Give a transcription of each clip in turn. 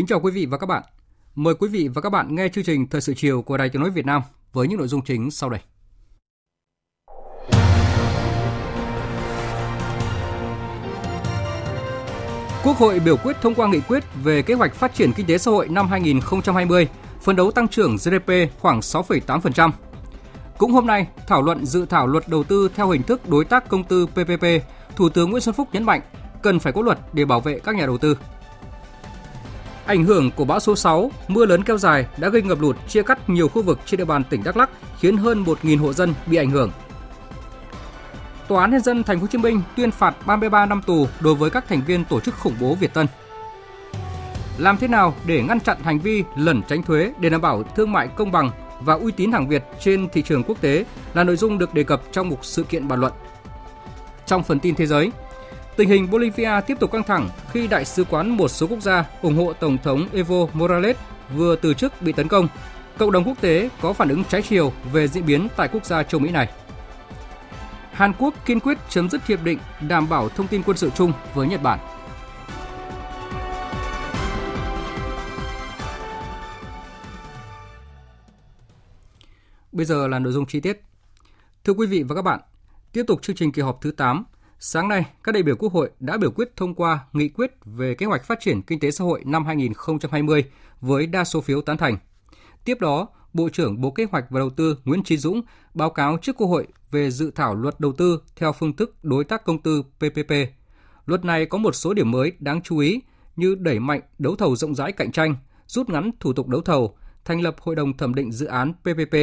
Kính chào quý vị và các bạn. Mời quý vị và các bạn nghe chương trình Thời sự chiều của Đài Tiếng nói Việt Nam với những nội dung chính sau đây. Quốc hội biểu quyết thông qua nghị quyết về kế hoạch phát triển kinh tế xã hội năm 2020, phấn đấu tăng trưởng GDP khoảng 6,8%. Cũng hôm nay, thảo luận dự thảo luật đầu tư theo hình thức đối tác công tư PPP, Thủ tướng Nguyễn Xuân Phúc nhấn mạnh cần phải có luật để bảo vệ các nhà đầu tư. Ảnh hưởng của bão số 6, mưa lớn kéo dài đã gây ngập lụt chia cắt nhiều khu vực trên địa bàn tỉnh Đắk Lắk, khiến hơn 1.000 hộ dân bị ảnh hưởng. Tòa án nhân dân thành phố Hồ Chí Minh tuyên phạt 33 năm tù đối với các thành viên tổ chức khủng bố Việt Tân. Làm thế nào để ngăn chặn hành vi lẩn tránh thuế để đảm bảo thương mại công bằng và uy tín hàng Việt trên thị trường quốc tế là nội dung được đề cập trong một sự kiện bàn luận. Trong phần tin thế giới, Tình hình Bolivia tiếp tục căng thẳng khi đại sứ quán một số quốc gia ủng hộ Tổng thống Evo Morales vừa từ chức bị tấn công. Cộng đồng quốc tế có phản ứng trái chiều về diễn biến tại quốc gia châu Mỹ này. Hàn Quốc kiên quyết chấm dứt hiệp định đảm bảo thông tin quân sự chung với Nhật Bản. Bây giờ là nội dung chi tiết. Thưa quý vị và các bạn, tiếp tục chương trình kỳ họp thứ 8, Sáng nay, các đại biểu Quốc hội đã biểu quyết thông qua nghị quyết về kế hoạch phát triển kinh tế xã hội năm 2020 với đa số phiếu tán thành. Tiếp đó, Bộ trưởng Bộ Kế hoạch và Đầu tư Nguyễn Chí Dũng báo cáo trước Quốc hội về dự thảo luật đầu tư theo phương thức đối tác công tư PPP. Luật này có một số điểm mới đáng chú ý như đẩy mạnh đấu thầu rộng rãi cạnh tranh, rút ngắn thủ tục đấu thầu, thành lập hội đồng thẩm định dự án PPP.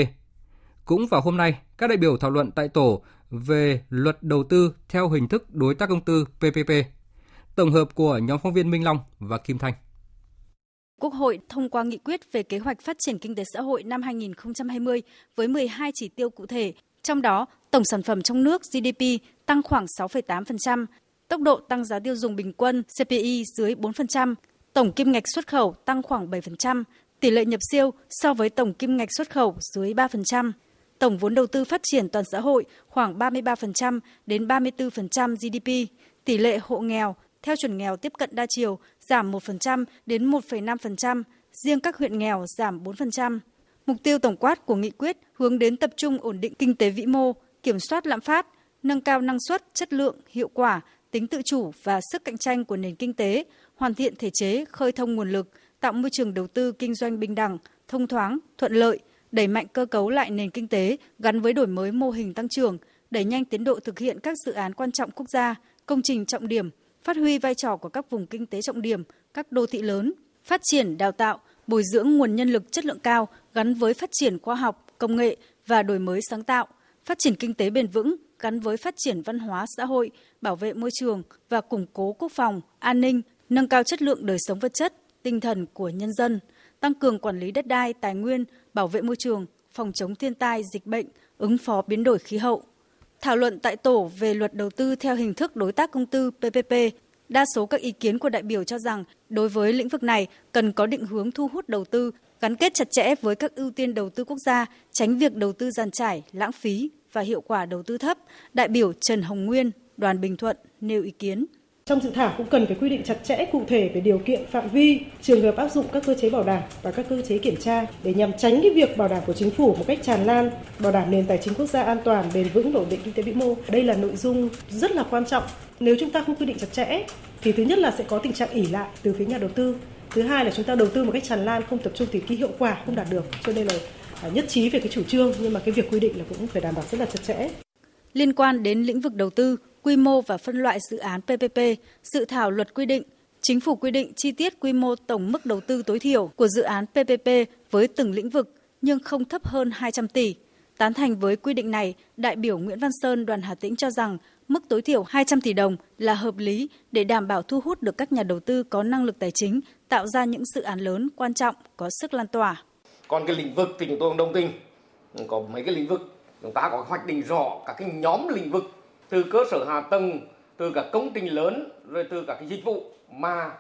Cũng vào hôm nay, các đại biểu thảo luận tại tổ về luật đầu tư theo hình thức đối tác công tư PPP. Tổng hợp của nhóm phóng viên Minh Long và Kim Thanh. Quốc hội thông qua nghị quyết về kế hoạch phát triển kinh tế xã hội năm 2020 với 12 chỉ tiêu cụ thể, trong đó tổng sản phẩm trong nước GDP tăng khoảng 6,8%, tốc độ tăng giá tiêu dùng bình quân CPI dưới 4%, tổng kim ngạch xuất khẩu tăng khoảng 7%, tỷ lệ nhập siêu so với tổng kim ngạch xuất khẩu dưới 3%. Tổng vốn đầu tư phát triển toàn xã hội khoảng 33% đến 34% GDP, tỷ lệ hộ nghèo theo chuẩn nghèo tiếp cận đa chiều giảm 1% đến 1,5%, riêng các huyện nghèo giảm 4%. Mục tiêu tổng quát của nghị quyết hướng đến tập trung ổn định kinh tế vĩ mô, kiểm soát lạm phát, nâng cao năng suất, chất lượng, hiệu quả, tính tự chủ và sức cạnh tranh của nền kinh tế, hoàn thiện thể chế, khơi thông nguồn lực, tạo môi trường đầu tư kinh doanh bình đẳng, thông thoáng, thuận lợi, đẩy mạnh cơ cấu lại nền kinh tế gắn với đổi mới mô hình tăng trưởng, đẩy nhanh tiến độ thực hiện các dự án quan trọng quốc gia, công trình trọng điểm, phát huy vai trò của các vùng kinh tế trọng điểm, các đô thị lớn, phát triển đào tạo, bồi dưỡng nguồn nhân lực chất lượng cao gắn với phát triển khoa học, công nghệ và đổi mới sáng tạo, phát triển kinh tế bền vững gắn với phát triển văn hóa xã hội, bảo vệ môi trường và củng cố quốc phòng, an ninh, nâng cao chất lượng đời sống vật chất, tinh thần của nhân dân, tăng cường quản lý đất đai, tài nguyên, bảo vệ môi trường, phòng chống thiên tai, dịch bệnh, ứng phó biến đổi khí hậu. Thảo luận tại tổ về luật đầu tư theo hình thức đối tác công tư PPP, đa số các ý kiến của đại biểu cho rằng đối với lĩnh vực này cần có định hướng thu hút đầu tư gắn kết chặt chẽ với các ưu tiên đầu tư quốc gia, tránh việc đầu tư giàn trải, lãng phí và hiệu quả đầu tư thấp. Đại biểu Trần Hồng Nguyên, đoàn Bình Thuận nêu ý kiến. Trong dự thảo cũng cần phải quy định chặt chẽ cụ thể về điều kiện phạm vi, trường hợp áp dụng các cơ chế bảo đảm và các cơ chế kiểm tra để nhằm tránh cái việc bảo đảm của chính phủ một cách tràn lan, bảo đảm nền tài chính quốc gia an toàn, bền vững, ổn định kinh tế vĩ mô. Đây là nội dung rất là quan trọng. Nếu chúng ta không quy định chặt chẽ thì thứ nhất là sẽ có tình trạng ỉ lại từ phía nhà đầu tư. Thứ hai là chúng ta đầu tư một cách tràn lan không tập trung thì cái hiệu quả không đạt được. Cho nên là à, nhất trí về cái chủ trương nhưng mà cái việc quy định là cũng phải đảm bảo rất là chặt chẽ. Liên quan đến lĩnh vực đầu tư, quy mô và phân loại dự án PPP, dự thảo luật quy định Chính phủ quy định chi tiết quy mô tổng mức đầu tư tối thiểu của dự án PPP với từng lĩnh vực nhưng không thấp hơn 200 tỷ. Tán thành với quy định này, đại biểu Nguyễn Văn Sơn đoàn Hà Tĩnh cho rằng mức tối thiểu 200 tỷ đồng là hợp lý để đảm bảo thu hút được các nhà đầu tư có năng lực tài chính tạo ra những dự án lớn quan trọng có sức lan tỏa. Còn cái lĩnh vực thì chúng tôi đồng tình. Có mấy cái lĩnh vực chúng ta có hoạch định rõ các cái nhóm lĩnh vực từ cơ sở hạ tầng, từ các công trình lớn rồi từ các cái dịch vụ mà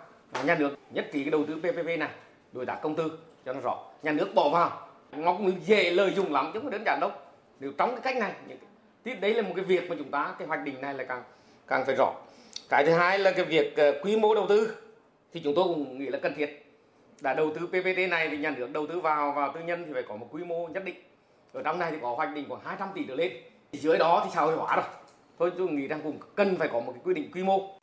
nhà nước nhất trí cái đầu tư PPP này đối tác công tư cho nó rõ. Nhà nước bỏ vào nó cũng dễ lợi dụng lắm chứ không đơn giản đâu. Nếu trong cái cách này thì đấy là một cái việc mà chúng ta cái hoạch định này là càng càng phải rõ. Cái thứ hai là cái việc ờ, quy mô đầu tư thì chúng tôi cũng nghĩ là cần thiết. Đã đầu tư PPP này thì nhà nước đầu tư vào vào tư nhân thì phải có một quy mô nhất định. Ở trong này thì có hoạch định khoảng 200 tỷ trở lên. Dưới đó thì xã hội hóa rồi tôi tôi nghĩ rằng cũng cần phải có một cái quy định quy mô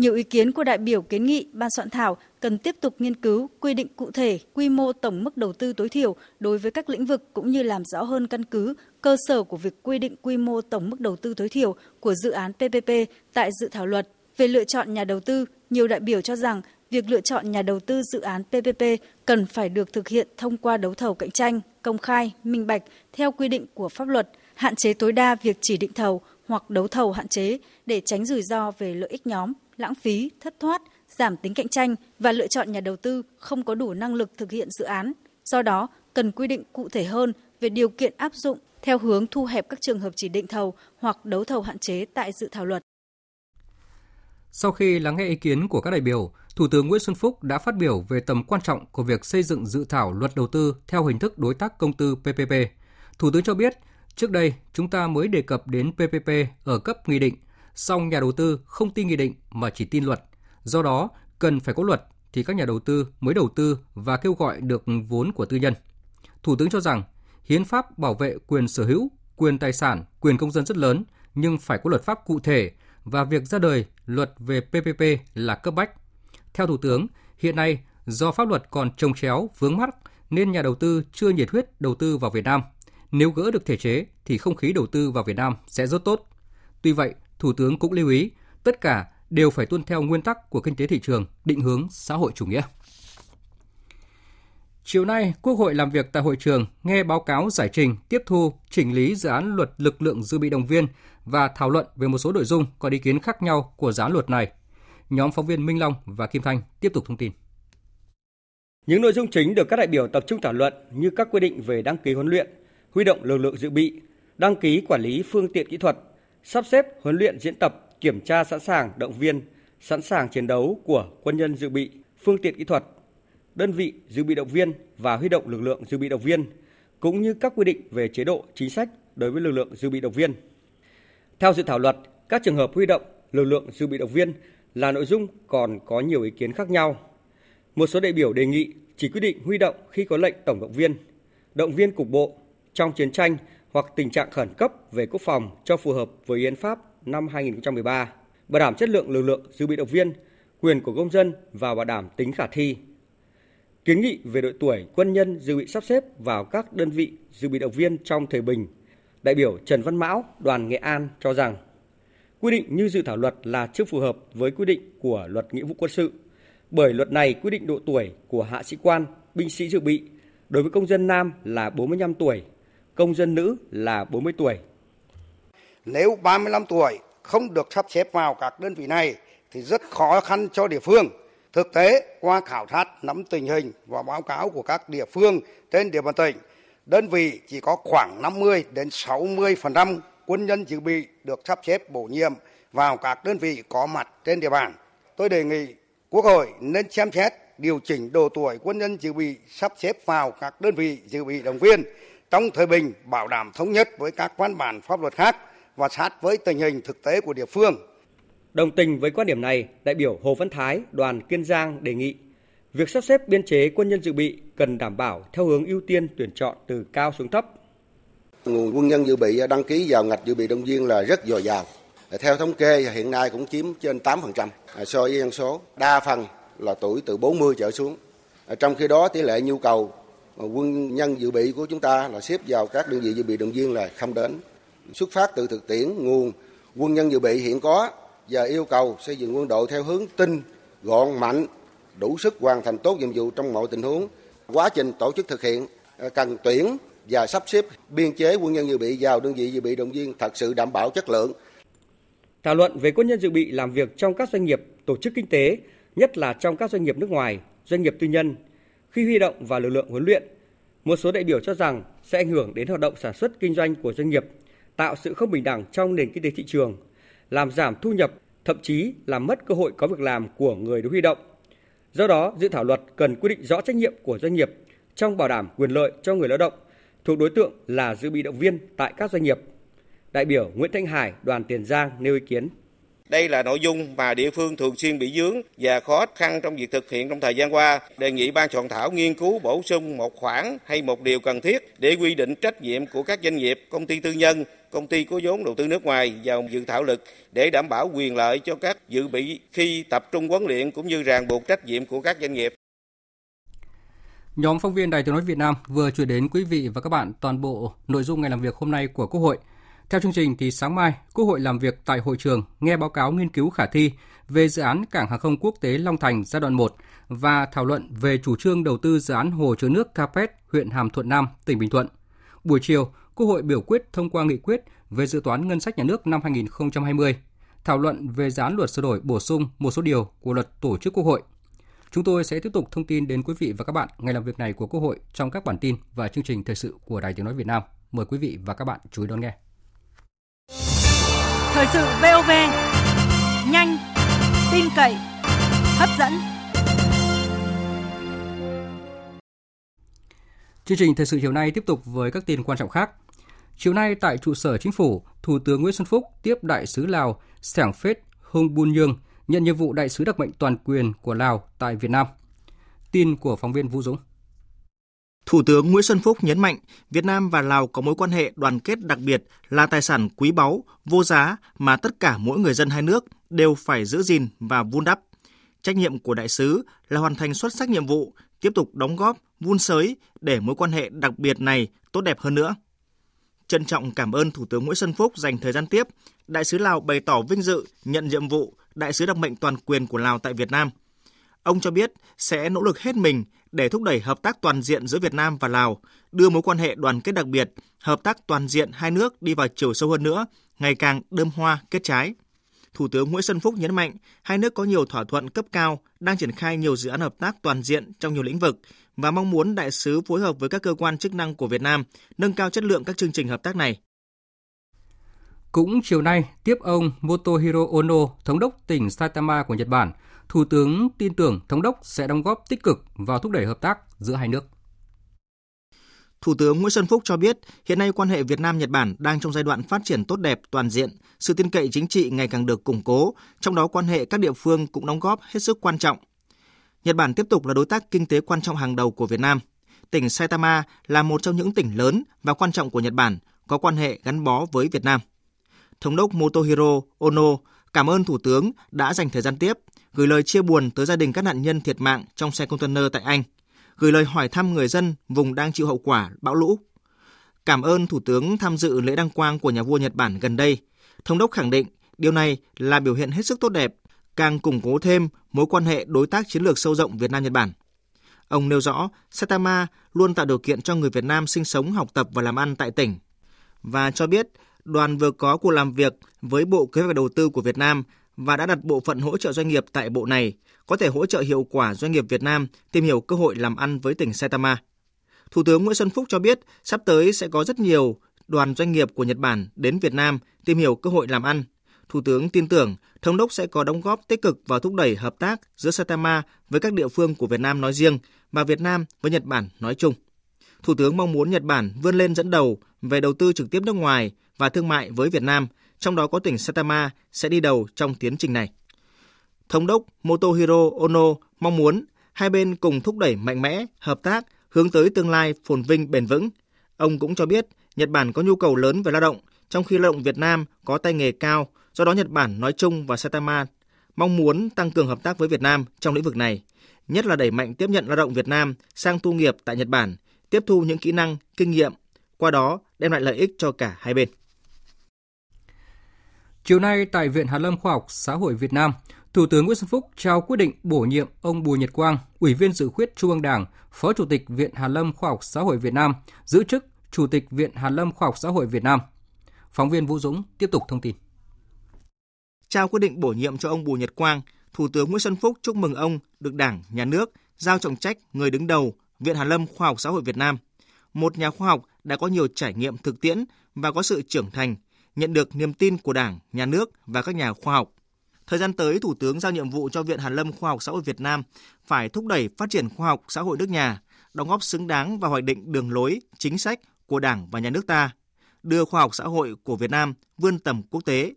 nhiều ý kiến của đại biểu kiến nghị ban soạn thảo cần tiếp tục nghiên cứu quy định cụ thể quy mô tổng mức đầu tư tối thiểu đối với các lĩnh vực cũng như làm rõ hơn căn cứ, cơ sở của việc quy định quy mô tổng mức đầu tư tối thiểu của dự án PPP tại dự thảo luật. Về lựa chọn nhà đầu tư, nhiều đại biểu cho rằng việc lựa chọn nhà đầu tư dự án PPP cần phải được thực hiện thông qua đấu thầu cạnh tranh, công khai, minh bạch theo quy định của pháp luật, hạn chế tối đa việc chỉ định thầu hoặc đấu thầu hạn chế để tránh rủi ro về lợi ích nhóm lãng phí, thất thoát, giảm tính cạnh tranh và lựa chọn nhà đầu tư không có đủ năng lực thực hiện dự án. Do đó, cần quy định cụ thể hơn về điều kiện áp dụng theo hướng thu hẹp các trường hợp chỉ định thầu hoặc đấu thầu hạn chế tại dự thảo luật. Sau khi lắng nghe ý kiến của các đại biểu, Thủ tướng Nguyễn Xuân Phúc đã phát biểu về tầm quan trọng của việc xây dựng dự thảo luật đầu tư theo hình thức đối tác công tư PPP. Thủ tướng cho biết, trước đây chúng ta mới đề cập đến PPP ở cấp nghị định – song nhà đầu tư không tin nghị định mà chỉ tin luật. Do đó, cần phải có luật thì các nhà đầu tư mới đầu tư và kêu gọi được vốn của tư nhân. Thủ tướng cho rằng, hiến pháp bảo vệ quyền sở hữu, quyền tài sản, quyền công dân rất lớn, nhưng phải có luật pháp cụ thể và việc ra đời luật về PPP là cấp bách. Theo Thủ tướng, hiện nay do pháp luật còn trồng chéo, vướng mắt nên nhà đầu tư chưa nhiệt huyết đầu tư vào Việt Nam. Nếu gỡ được thể chế thì không khí đầu tư vào Việt Nam sẽ rất tốt. Tuy vậy, Thủ tướng cũng lưu ý, tất cả đều phải tuân theo nguyên tắc của kinh tế thị trường, định hướng xã hội chủ nghĩa. Chiều nay, Quốc hội làm việc tại hội trường nghe báo cáo giải trình, tiếp thu, chỉnh lý dự án luật lực lượng dự bị động viên và thảo luận về một số nội dung có ý kiến khác nhau của dự án luật này. Nhóm phóng viên Minh Long và Kim Thanh tiếp tục thông tin. Những nội dung chính được các đại biểu tập trung thảo luận như các quy định về đăng ký huấn luyện, huy động lực lượng dự bị, đăng ký quản lý phương tiện kỹ thuật, sắp xếp huấn luyện diễn tập, kiểm tra sẵn sàng động viên, sẵn sàng chiến đấu của quân nhân dự bị, phương tiện kỹ thuật, đơn vị dự bị động viên và huy động lực lượng dự bị động viên, cũng như các quy định về chế độ chính sách đối với lực lượng dự bị động viên. Theo dự thảo luật, các trường hợp huy động lực lượng dự bị động viên là nội dung còn có nhiều ý kiến khác nhau. Một số đại biểu đề nghị chỉ quy định huy động khi có lệnh tổng động viên, động viên cục bộ trong chiến tranh hoặc tình trạng khẩn cấp về quốc phòng cho phù hợp với Hiến pháp năm 2013, bảo đảm chất lượng lực lượng dự bị động viên, quyền của công dân và bảo đảm tính khả thi. Kiến nghị về đội tuổi quân nhân dự bị sắp xếp vào các đơn vị dự bị động viên trong thời bình, đại biểu Trần Văn Mão, đoàn Nghệ An cho rằng quy định như dự thảo luật là chưa phù hợp với quy định của luật nghĩa vụ quân sự, bởi luật này quy định độ tuổi của hạ sĩ quan, binh sĩ dự bị đối với công dân nam là 45 tuổi công dân nữ là 40 tuổi. Nếu 35 tuổi không được sắp xếp vào các đơn vị này thì rất khó khăn cho địa phương. Thực tế, qua khảo sát nắm tình hình và báo cáo của các địa phương trên địa bàn tỉnh, đơn vị chỉ có khoảng 50 đến 60% quân nhân dự bị được sắp xếp bổ nhiệm vào các đơn vị có mặt trên địa bàn. Tôi đề nghị Quốc hội nên xem xét điều chỉnh độ tuổi quân nhân dự bị sắp xếp vào các đơn vị dự bị động viên trong thời bình bảo đảm thống nhất với các văn bản pháp luật khác và sát với tình hình thực tế của địa phương. Đồng tình với quan điểm này, đại biểu Hồ Văn Thái, đoàn Kiên Giang đề nghị việc sắp xếp biên chế quân nhân dự bị cần đảm bảo theo hướng ưu tiên tuyển chọn từ cao xuống thấp. Nguồn quân nhân dự bị đăng ký vào ngạch dự bị động viên là rất dồi dào. Theo thống kê hiện nay cũng chiếm trên 8% so với dân số. Đa phần là tuổi từ 40 trở xuống. Trong khi đó tỷ lệ nhu cầu quân nhân dự bị của chúng ta là xếp vào các đơn vị dự bị động viên là không đến xuất phát từ thực tiễn nguồn Quân nhân dự bị hiện có và yêu cầu xây dựng quân đội theo hướng tinh, gọn, mạnh, đủ sức hoàn thành tốt nhiệm vụ trong mọi tình huống. Quá trình tổ chức thực hiện à, cần tuyển và sắp xếp biên chế quân nhân dự bị vào đơn vị dự bị động viên thật sự đảm bảo chất lượng. Thảo luận về quân nhân dự bị làm việc trong các doanh nghiệp, tổ chức kinh tế, nhất là trong các doanh nghiệp nước ngoài, doanh nghiệp tư nhân, khi huy động vào lực lượng huấn luyện. Một số đại biểu cho rằng sẽ ảnh hưởng đến hoạt động sản xuất kinh doanh của doanh nghiệp, tạo sự không bình đẳng trong nền kinh tế thị trường, làm giảm thu nhập, thậm chí làm mất cơ hội có việc làm của người được huy động. Do đó, dự thảo luật cần quy định rõ trách nhiệm của doanh nghiệp trong bảo đảm quyền lợi cho người lao động thuộc đối tượng là dự bị động viên tại các doanh nghiệp. Đại biểu Nguyễn Thanh Hải, đoàn Tiền Giang nêu ý kiến. Đây là nội dung mà địa phương thường xuyên bị dướng và khó khăn trong việc thực hiện trong thời gian qua. Đề nghị ban soạn thảo nghiên cứu bổ sung một khoản hay một điều cần thiết để quy định trách nhiệm của các doanh nghiệp, công ty tư nhân, công ty có vốn đầu tư nước ngoài vào dự thảo lực để đảm bảo quyền lợi cho các dự bị khi tập trung huấn luyện cũng như ràng buộc trách nhiệm của các doanh nghiệp. Nhóm phóng viên Đài Tiếng nói Việt Nam vừa chuyển đến quý vị và các bạn toàn bộ nội dung ngày làm việc hôm nay của Quốc hội. Theo chương trình thì sáng mai, Quốc hội làm việc tại hội trường nghe báo cáo nghiên cứu khả thi về dự án cảng hàng không quốc tế Long Thành giai đoạn 1 và thảo luận về chủ trương đầu tư dự án hồ chứa nước Capet, huyện Hàm Thuận Nam, tỉnh Bình Thuận. Buổi chiều, Quốc hội biểu quyết thông qua nghị quyết về dự toán ngân sách nhà nước năm 2020, thảo luận về dự án luật sửa đổi bổ sung một số điều của luật tổ chức Quốc hội. Chúng tôi sẽ tiếp tục thông tin đến quý vị và các bạn ngày làm việc này của Quốc hội trong các bản tin và chương trình thời sự của Đài Tiếng nói Việt Nam. Mời quý vị và các bạn chú ý đón nghe. Thời sự VOV nhanh, tin cậy, hấp dẫn. Chương trình thời sự chiều nay tiếp tục với các tin quan trọng khác. Chiều nay tại trụ sở chính phủ, Thủ tướng Nguyễn Xuân Phúc tiếp đại sứ Lào Sẻng Phết Hung Bun Nhương nhận nhiệm vụ đại sứ đặc mệnh toàn quyền của Lào tại Việt Nam. Tin của phóng viên Vũ Dũng. Thủ tướng Nguyễn Xuân Phúc nhấn mạnh Việt Nam và Lào có mối quan hệ đoàn kết đặc biệt là tài sản quý báu, vô giá mà tất cả mỗi người dân hai nước đều phải giữ gìn và vun đắp. Trách nhiệm của đại sứ là hoàn thành xuất sắc nhiệm vụ, tiếp tục đóng góp, vun sới để mối quan hệ đặc biệt này tốt đẹp hơn nữa. Trân trọng cảm ơn Thủ tướng Nguyễn Xuân Phúc dành thời gian tiếp, đại sứ Lào bày tỏ vinh dự nhận nhiệm vụ đại sứ đặc mệnh toàn quyền của Lào tại Việt Nam. Ông cho biết sẽ nỗ lực hết mình để thúc đẩy hợp tác toàn diện giữa Việt Nam và Lào, đưa mối quan hệ đoàn kết đặc biệt, hợp tác toàn diện hai nước đi vào chiều sâu hơn nữa, ngày càng đơm hoa kết trái. Thủ tướng Nguyễn Xuân Phúc nhấn mạnh, hai nước có nhiều thỏa thuận cấp cao, đang triển khai nhiều dự án hợp tác toàn diện trong nhiều lĩnh vực và mong muốn đại sứ phối hợp với các cơ quan chức năng của Việt Nam nâng cao chất lượng các chương trình hợp tác này. Cũng chiều nay, tiếp ông Motohiro Ono, thống đốc tỉnh Saitama của Nhật Bản, Thủ tướng tin tưởng thống đốc sẽ đóng góp tích cực vào thúc đẩy hợp tác giữa hai nước. Thủ tướng Nguyễn Xuân Phúc cho biết, hiện nay quan hệ Việt Nam Nhật Bản đang trong giai đoạn phát triển tốt đẹp toàn diện, sự tin cậy chính trị ngày càng được củng cố, trong đó quan hệ các địa phương cũng đóng góp hết sức quan trọng. Nhật Bản tiếp tục là đối tác kinh tế quan trọng hàng đầu của Việt Nam. Tỉnh Saitama là một trong những tỉnh lớn và quan trọng của Nhật Bản, có quan hệ gắn bó với Việt Nam. Thống đốc Motohiro Ono cảm ơn Thủ tướng đã dành thời gian tiếp, gửi lời chia buồn tới gia đình các nạn nhân thiệt mạng trong xe container tại Anh, gửi lời hỏi thăm người dân vùng đang chịu hậu quả bão lũ. Cảm ơn Thủ tướng tham dự lễ đăng quang của nhà vua Nhật Bản gần đây. Thống đốc khẳng định điều này là biểu hiện hết sức tốt đẹp, càng củng cố thêm mối quan hệ đối tác chiến lược sâu rộng Việt Nam-Nhật Bản. Ông nêu rõ, Satama luôn tạo điều kiện cho người Việt Nam sinh sống, học tập và làm ăn tại tỉnh. Và cho biết, đoàn vừa có cuộc làm việc với Bộ Kế hoạch Đầu tư của Việt Nam và đã đặt bộ phận hỗ trợ doanh nghiệp tại bộ này, có thể hỗ trợ hiệu quả doanh nghiệp Việt Nam tìm hiểu cơ hội làm ăn với tỉnh Saitama. Thủ tướng Nguyễn Xuân Phúc cho biết sắp tới sẽ có rất nhiều đoàn doanh nghiệp của Nhật Bản đến Việt Nam tìm hiểu cơ hội làm ăn. Thủ tướng tin tưởng thống đốc sẽ có đóng góp tích cực vào thúc đẩy hợp tác giữa Saitama với các địa phương của Việt Nam nói riêng và Việt Nam với Nhật Bản nói chung. Thủ tướng mong muốn Nhật Bản vươn lên dẫn đầu về đầu tư trực tiếp nước ngoài và thương mại với Việt Nam, trong đó có tỉnh Saitama sẽ đi đầu trong tiến trình này. Thống đốc Motohiro Ono mong muốn hai bên cùng thúc đẩy mạnh mẽ hợp tác hướng tới tương lai phồn vinh bền vững. Ông cũng cho biết Nhật Bản có nhu cầu lớn về lao động, trong khi lao động Việt Nam có tay nghề cao, do đó Nhật Bản nói chung và Saitama mong muốn tăng cường hợp tác với Việt Nam trong lĩnh vực này, nhất là đẩy mạnh tiếp nhận lao động Việt Nam sang tu nghiệp tại Nhật Bản, tiếp thu những kỹ năng, kinh nghiệm, qua đó đem lại lợi ích cho cả hai bên. Chiều nay tại Viện Hàn Lâm Khoa học Xã hội Việt Nam, Thủ tướng Nguyễn Xuân Phúc trao quyết định bổ nhiệm ông Bùi Nhật Quang, Ủy viên Dự khuyết Trung ương Đảng, Phó Chủ tịch Viện Hàn Lâm Khoa học Xã hội Việt Nam, giữ chức Chủ tịch Viện Hàn Lâm Khoa học Xã hội Việt Nam. Phóng viên Vũ Dũng tiếp tục thông tin. Trao quyết định bổ nhiệm cho ông Bùi Nhật Quang, Thủ tướng Nguyễn Xuân Phúc chúc mừng ông được Đảng, Nhà nước giao trọng trách người đứng đầu Viện Hàn Lâm Khoa học Xã hội Việt Nam, một nhà khoa học đã có nhiều trải nghiệm thực tiễn và có sự trưởng thành, nhận được niềm tin của Đảng, Nhà nước và các nhà khoa học. Thời gian tới, Thủ tướng giao nhiệm vụ cho Viện Hàn Lâm Khoa học Xã hội Việt Nam phải thúc đẩy phát triển khoa học xã hội nước nhà, đóng góp xứng đáng vào hoạch định đường lối, chính sách của Đảng và Nhà nước ta, đưa khoa học xã hội của Việt Nam vươn tầm quốc tế.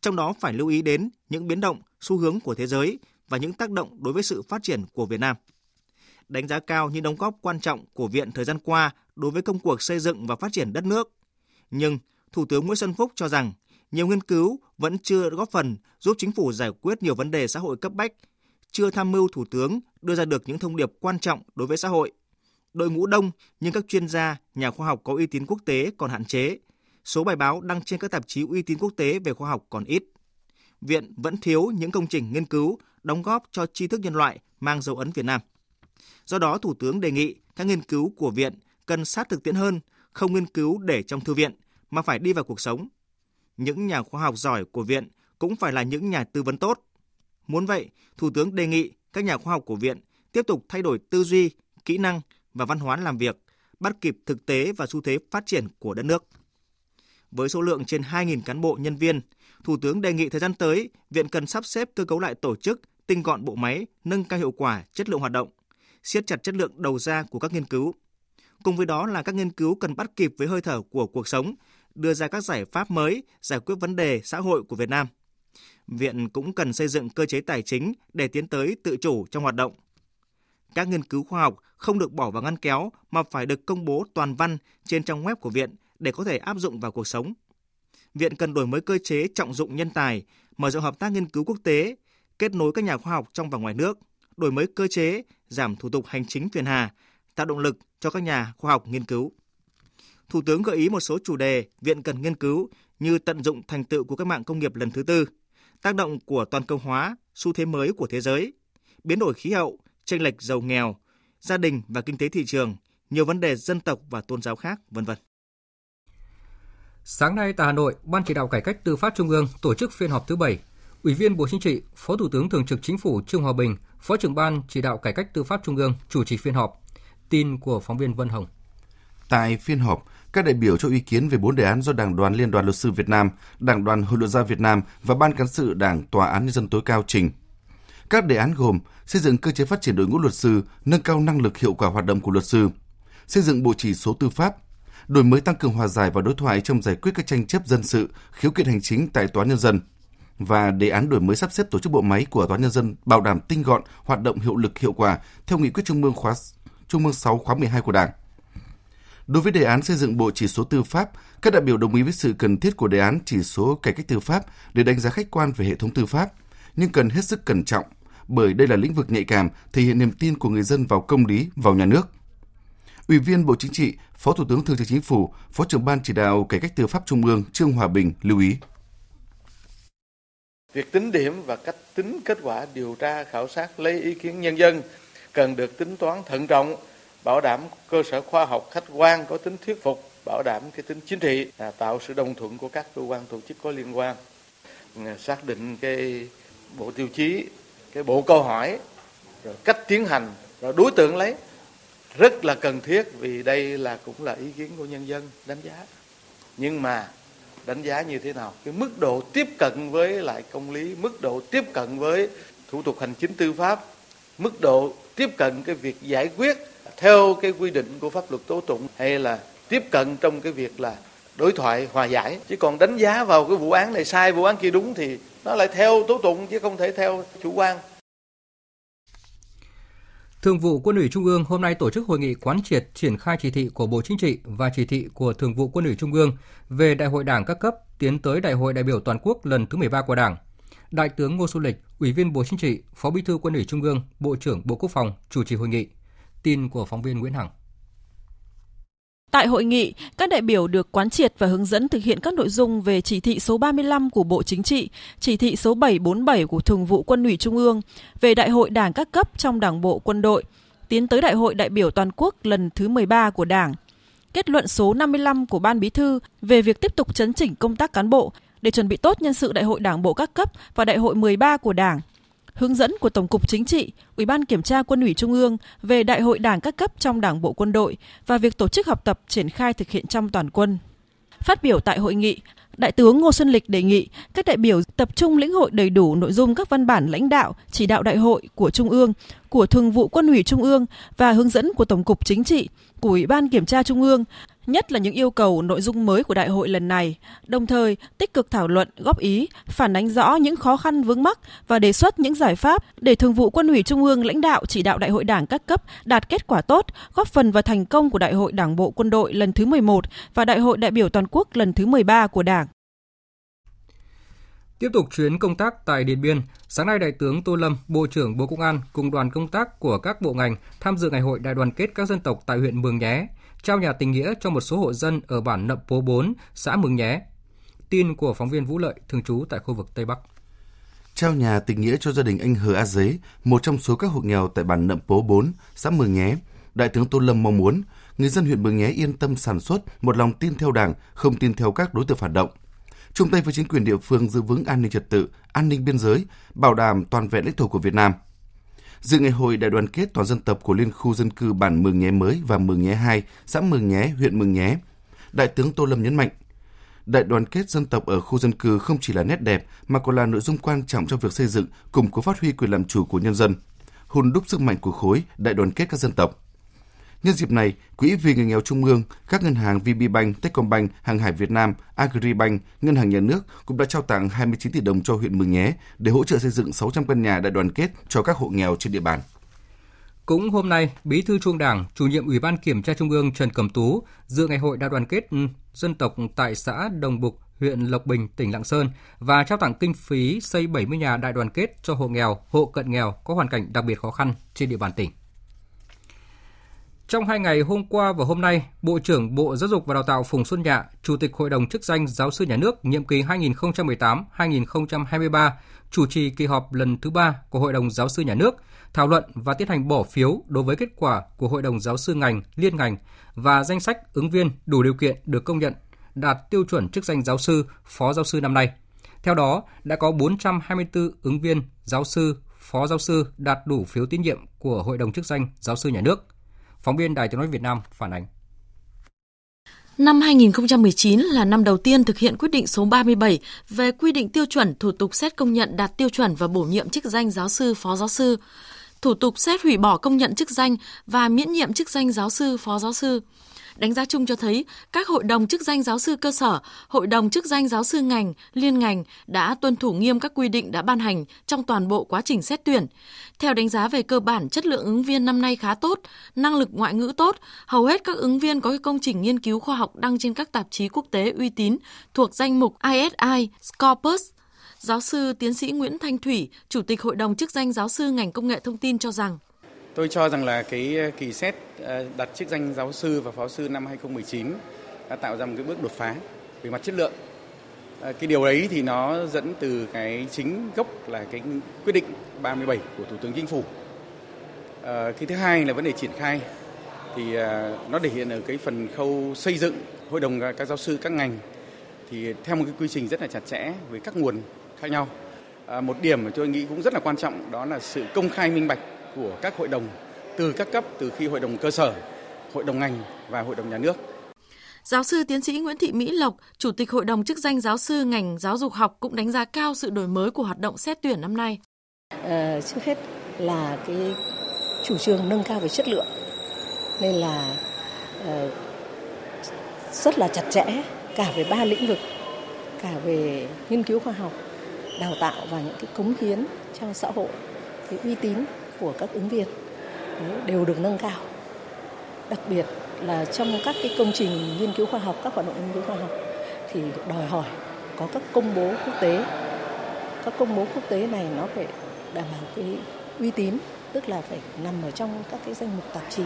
Trong đó phải lưu ý đến những biến động, xu hướng của thế giới và những tác động đối với sự phát triển của Việt Nam. Đánh giá cao những đóng góp quan trọng của Viện thời gian qua đối với công cuộc xây dựng và phát triển đất nước. Nhưng Thủ tướng Nguyễn Xuân Phúc cho rằng nhiều nghiên cứu vẫn chưa góp phần giúp chính phủ giải quyết nhiều vấn đề xã hội cấp bách, chưa tham mưu Thủ tướng đưa ra được những thông điệp quan trọng đối với xã hội. Đội ngũ đông nhưng các chuyên gia, nhà khoa học có uy tín quốc tế còn hạn chế. Số bài báo đăng trên các tạp chí uy tín quốc tế về khoa học còn ít. Viện vẫn thiếu những công trình nghiên cứu đóng góp cho tri thức nhân loại mang dấu ấn Việt Nam. Do đó, Thủ tướng đề nghị các nghiên cứu của viện cần sát thực tiễn hơn, không nghiên cứu để trong thư viện mà phải đi vào cuộc sống. Những nhà khoa học giỏi của viện cũng phải là những nhà tư vấn tốt. Muốn vậy, Thủ tướng đề nghị các nhà khoa học của viện tiếp tục thay đổi tư duy, kỹ năng và văn hóa làm việc, bắt kịp thực tế và xu thế phát triển của đất nước. Với số lượng trên 2.000 cán bộ nhân viên, Thủ tướng đề nghị thời gian tới, Viện cần sắp xếp cơ cấu lại tổ chức, tinh gọn bộ máy, nâng cao hiệu quả, chất lượng hoạt động, siết chặt chất lượng đầu ra của các nghiên cứu. Cùng với đó là các nghiên cứu cần bắt kịp với hơi thở của cuộc sống, đưa ra các giải pháp mới giải quyết vấn đề xã hội của Việt Nam. Viện cũng cần xây dựng cơ chế tài chính để tiến tới tự chủ trong hoạt động. Các nghiên cứu khoa học không được bỏ vào ngăn kéo mà phải được công bố toàn văn trên trang web của viện để có thể áp dụng vào cuộc sống. Viện cần đổi mới cơ chế trọng dụng nhân tài, mở rộng hợp tác nghiên cứu quốc tế, kết nối các nhà khoa học trong và ngoài nước, đổi mới cơ chế, giảm thủ tục hành chính phiền hà, tạo động lực cho các nhà khoa học nghiên cứu. Thủ tướng gợi ý một số chủ đề viện cần nghiên cứu như tận dụng thành tựu của các mạng công nghiệp lần thứ tư, tác động của toàn cầu hóa, xu thế mới của thế giới, biến đổi khí hậu, tranh lệch giàu nghèo, gia đình và kinh tế thị trường, nhiều vấn đề dân tộc và tôn giáo khác, vân vân. Sáng nay tại Hà Nội, Ban chỉ đạo cải cách tư pháp Trung ương tổ chức phiên họp thứ 7. Ủy viên Bộ Chính trị, Phó Thủ tướng Thường trực Chính phủ Trương Hòa Bình, Phó trưởng Ban chỉ đạo cải cách tư pháp Trung ương chủ trì phiên họp. Tin của phóng viên Vân Hồng. Tại phiên họp, các đại biểu cho ý kiến về bốn đề án do Đảng đoàn Liên đoàn Luật sư Việt Nam, Đảng đoàn Hội luật gia Việt Nam và Ban cán sự Đảng Tòa án Nhân dân tối cao trình. Các đề án gồm xây dựng cơ chế phát triển đội ngũ luật sư, nâng cao năng lực hiệu quả hoạt động của luật sư, xây dựng bộ chỉ số tư pháp, đổi mới tăng cường hòa giải và đối thoại trong giải quyết các tranh chấp dân sự, khiếu kiện hành chính tại tòa nhân dân và đề án đổi mới sắp xếp tổ chức bộ máy của tòa nhân dân bảo đảm tinh gọn, hoạt động hiệu lực hiệu quả theo nghị quyết Trung ương khóa Trung ương 6 khóa 12 của Đảng. Đối với đề án xây dựng bộ chỉ số tư pháp, các đại biểu đồng ý với sự cần thiết của đề án chỉ số cải cách tư pháp để đánh giá khách quan về hệ thống tư pháp, nhưng cần hết sức cẩn trọng bởi đây là lĩnh vực nhạy cảm, thể hiện niềm tin của người dân vào công lý, vào nhà nước. Ủy viên Bộ Chính trị, Phó Thủ tướng Thường trực Chính phủ, Phó trưởng Ban chỉ đạo cải cách tư pháp Trung ương Trương Hòa Bình lưu ý. Việc tính điểm và cách tính kết quả điều tra khảo sát lấy ý kiến nhân dân cần được tính toán thận trọng, bảo đảm cơ sở khoa học khách quan có tính thuyết phục, bảo đảm cái tính chính trị, à, tạo sự đồng thuận của các cơ quan tổ chức có liên quan, à, xác định cái bộ tiêu chí, cái bộ câu hỏi, rồi cách tiến hành, rồi đối tượng lấy. Rất là cần thiết vì đây là cũng là ý kiến của nhân dân đánh giá. Nhưng mà đánh giá như thế nào? Cái mức độ tiếp cận với lại công lý mức độ tiếp cận với thủ tục hành chính tư pháp mức độ tiếp cận cái việc giải quyết theo cái quy định của pháp luật tố tụng hay là tiếp cận trong cái việc là đối thoại hòa giải chứ còn đánh giá vào cái vụ án này sai vụ án kia đúng thì nó lại theo tố tụng chứ không thể theo chủ quan Thường vụ Quân ủy Trung ương hôm nay tổ chức hội nghị quán triệt triển khai chỉ thị của Bộ Chính trị và chỉ thị của Thường vụ Quân ủy Trung ương về Đại hội Đảng các cấp tiến tới Đại hội đại biểu toàn quốc lần thứ 13 của Đảng. Đại tướng Ngô Xuân Lịch, Ủy viên Bộ Chính trị, Phó Bí thư Quân ủy Trung ương, Bộ trưởng Bộ Quốc phòng chủ trì hội nghị. Tin của phóng viên Nguyễn Hằng. Tại hội nghị, các đại biểu được quán triệt và hướng dẫn thực hiện các nội dung về chỉ thị số 35 của Bộ Chính trị, chỉ thị số 747 của Thường vụ Quân ủy Trung ương về Đại hội Đảng các cấp trong Đảng bộ quân đội, tiến tới Đại hội đại biểu toàn quốc lần thứ 13 của Đảng. Kết luận số 55 của Ban Bí thư về việc tiếp tục chấn chỉnh công tác cán bộ để chuẩn bị tốt nhân sự Đại hội Đảng bộ các cấp và Đại hội 13 của Đảng hướng dẫn của Tổng cục Chính trị, Ủy ban Kiểm tra Quân ủy Trung ương về Đại hội Đảng các cấp trong Đảng bộ quân đội và việc tổ chức học tập triển khai thực hiện trong toàn quân. Phát biểu tại hội nghị, Đại tướng Ngô Xuân Lịch đề nghị các đại biểu tập trung lĩnh hội đầy đủ nội dung các văn bản lãnh đạo, chỉ đạo đại hội của Trung ương, của Thường vụ Quân ủy Trung ương và hướng dẫn của Tổng cục Chính trị, của Ủy ban Kiểm tra Trung ương, nhất là những yêu cầu nội dung mới của đại hội lần này, đồng thời tích cực thảo luận, góp ý, phản ánh rõ những khó khăn vướng mắc và đề xuất những giải pháp để Thường vụ Quân ủy Trung ương lãnh đạo chỉ đạo đại hội Đảng các cấp đạt kết quả tốt, góp phần vào thành công của Đại hội Đảng bộ quân đội lần thứ 11 và Đại hội đại biểu toàn quốc lần thứ 13 của Đảng. Tiếp tục chuyến công tác tại Điện Biên, sáng nay Đại tướng Tô Lâm, Bộ trưởng Bộ Công an cùng đoàn công tác của các bộ ngành tham dự Ngày hội Đại đoàn kết các dân tộc tại huyện Mường Nhé, trao nhà tình nghĩa cho một số hộ dân ở bản Nậm Pố 4, xã Mường Nhé. Tin của phóng viên Vũ Lợi, thường trú tại khu vực Tây Bắc. Trao nhà tình nghĩa cho gia đình anh Hờ A Dế, một trong số các hộ nghèo tại bản Nậm Pố 4, xã Mường Nhé. Đại tướng Tô Lâm mong muốn người dân huyện Mường Nhé yên tâm sản xuất, một lòng tin theo Đảng, không tin theo các đối tượng phản động – chung tay với chính quyền địa phương giữ vững an ninh trật tự, an ninh biên giới, bảo đảm toàn vẹn lãnh thổ của Việt Nam. Dự ngày hội đại đoàn kết toàn dân tộc của Liên khu dân cư bản Mường Nhé mới và Mường Nhé 2, xã Mường Nhé, huyện Mường Nhé, Đại tướng Tô Lâm nhấn mạnh, đại đoàn kết dân tộc ở khu dân cư không chỉ là nét đẹp mà còn là nội dung quan trọng trong việc xây dựng, củng cố phát huy quyền làm chủ của nhân dân, hùn đúc sức mạnh của khối đại đoàn kết các dân tộc. Nhân dịp này, Quỹ vì người nghèo Trung ương, các ngân hàng VPBank, Techcombank, Hàng hải Việt Nam, Agribank, Ngân hàng Nhà nước cũng đã trao tặng 29 tỷ đồng cho huyện Mường Nhé để hỗ trợ xây dựng 600 căn nhà đại đoàn kết cho các hộ nghèo trên địa bàn. Cũng hôm nay, Bí thư Trung Đảng, Chủ nhiệm Ủy ban Kiểm tra Trung ương Trần Cẩm Tú dự ngày hội đại đoàn kết dân tộc tại xã Đồng Bục, huyện Lộc Bình, tỉnh Lạng Sơn và trao tặng kinh phí xây 70 nhà đại đoàn kết cho hộ nghèo, hộ cận nghèo có hoàn cảnh đặc biệt khó khăn trên địa bàn tỉnh. Trong hai ngày hôm qua và hôm nay, Bộ trưởng Bộ Giáo dục và Đào tạo Phùng Xuân Nhạ, Chủ tịch Hội đồng chức danh giáo sư nhà nước nhiệm kỳ 2018-2023, chủ trì kỳ họp lần thứ ba của Hội đồng giáo sư nhà nước, thảo luận và tiến hành bỏ phiếu đối với kết quả của Hội đồng giáo sư ngành, liên ngành và danh sách ứng viên đủ điều kiện được công nhận đạt tiêu chuẩn chức danh giáo sư, phó giáo sư năm nay. Theo đó, đã có 424 ứng viên giáo sư, phó giáo sư đạt đủ phiếu tín nhiệm của Hội đồng chức danh giáo sư nhà nước – Phóng viên Đài Tiếng nói Việt Nam phản ánh. Năm 2019 là năm đầu tiên thực hiện quyết định số 37 về quy định tiêu chuẩn thủ tục xét công nhận đạt tiêu chuẩn và bổ nhiệm chức danh giáo sư, phó giáo sư, thủ tục xét hủy bỏ công nhận chức danh và miễn nhiệm chức danh giáo sư, phó giáo sư. Đánh giá chung cho thấy các hội đồng chức danh giáo sư cơ sở, hội đồng chức danh giáo sư ngành, liên ngành đã tuân thủ nghiêm các quy định đã ban hành trong toàn bộ quá trình xét tuyển. Theo đánh giá về cơ bản, chất lượng ứng viên năm nay khá tốt, năng lực ngoại ngữ tốt, hầu hết các ứng viên có công trình nghiên cứu khoa học đăng trên các tạp chí quốc tế uy tín thuộc danh mục ISI, Scopus, Giáo sư tiến sĩ Nguyễn Thanh Thủy, Chủ tịch Hội đồng chức danh giáo sư ngành công nghệ thông tin cho rằng Tôi cho rằng là cái ờ, kỳ xét ờ, đặt chức danh giáo sư và phó sư năm 2019 đã tạo ra một cái bước đột phá về mặt chất lượng. Ờ, cái điều ấy thì nó dẫn từ cái chính gốc là cái quyết định 37 của Thủ tướng Chính phủ. Cái thứ hai là vấn đề triển khai thì nó thể hiện ở cái phần khâu xây dựng hội đồng các giáo sư các ngành thì theo một cái quy trình rất là chặt chẽ với các nguồn khác nhau. Một điểm mà tôi nghĩ cũng rất là quan trọng đó là sự công khai minh bạch của các hội đồng từ các cấp từ khi hội đồng cơ sở, hội đồng ngành và hội đồng nhà nước. Giáo sư tiến sĩ Nguyễn Thị Mỹ Lộc, Chủ tịch Hội đồng chức danh giáo sư ngành giáo dục học cũng đánh giá cao sự đổi mới của hoạt động xét tuyển năm nay. À, trước hết là cái chủ trương nâng cao về chất lượng nên là uh, rất là chặt chẽ cả về ba lĩnh vực cả về nghiên cứu khoa học đào tạo và những cái cống hiến cho xã hội cái uy tín của các ứng viên ừ, đều được nâng cao. Đặc biệt là trong các cái công trình nghiên cứu khoa học, các hoạt động nghiên cứu khoa học, thì đòi hỏi có các công bố quốc tế. Các công bố quốc tế này nó phải đảm bảo cái uy tín, tức là phải nằm ở trong các cái danh mục tạp chí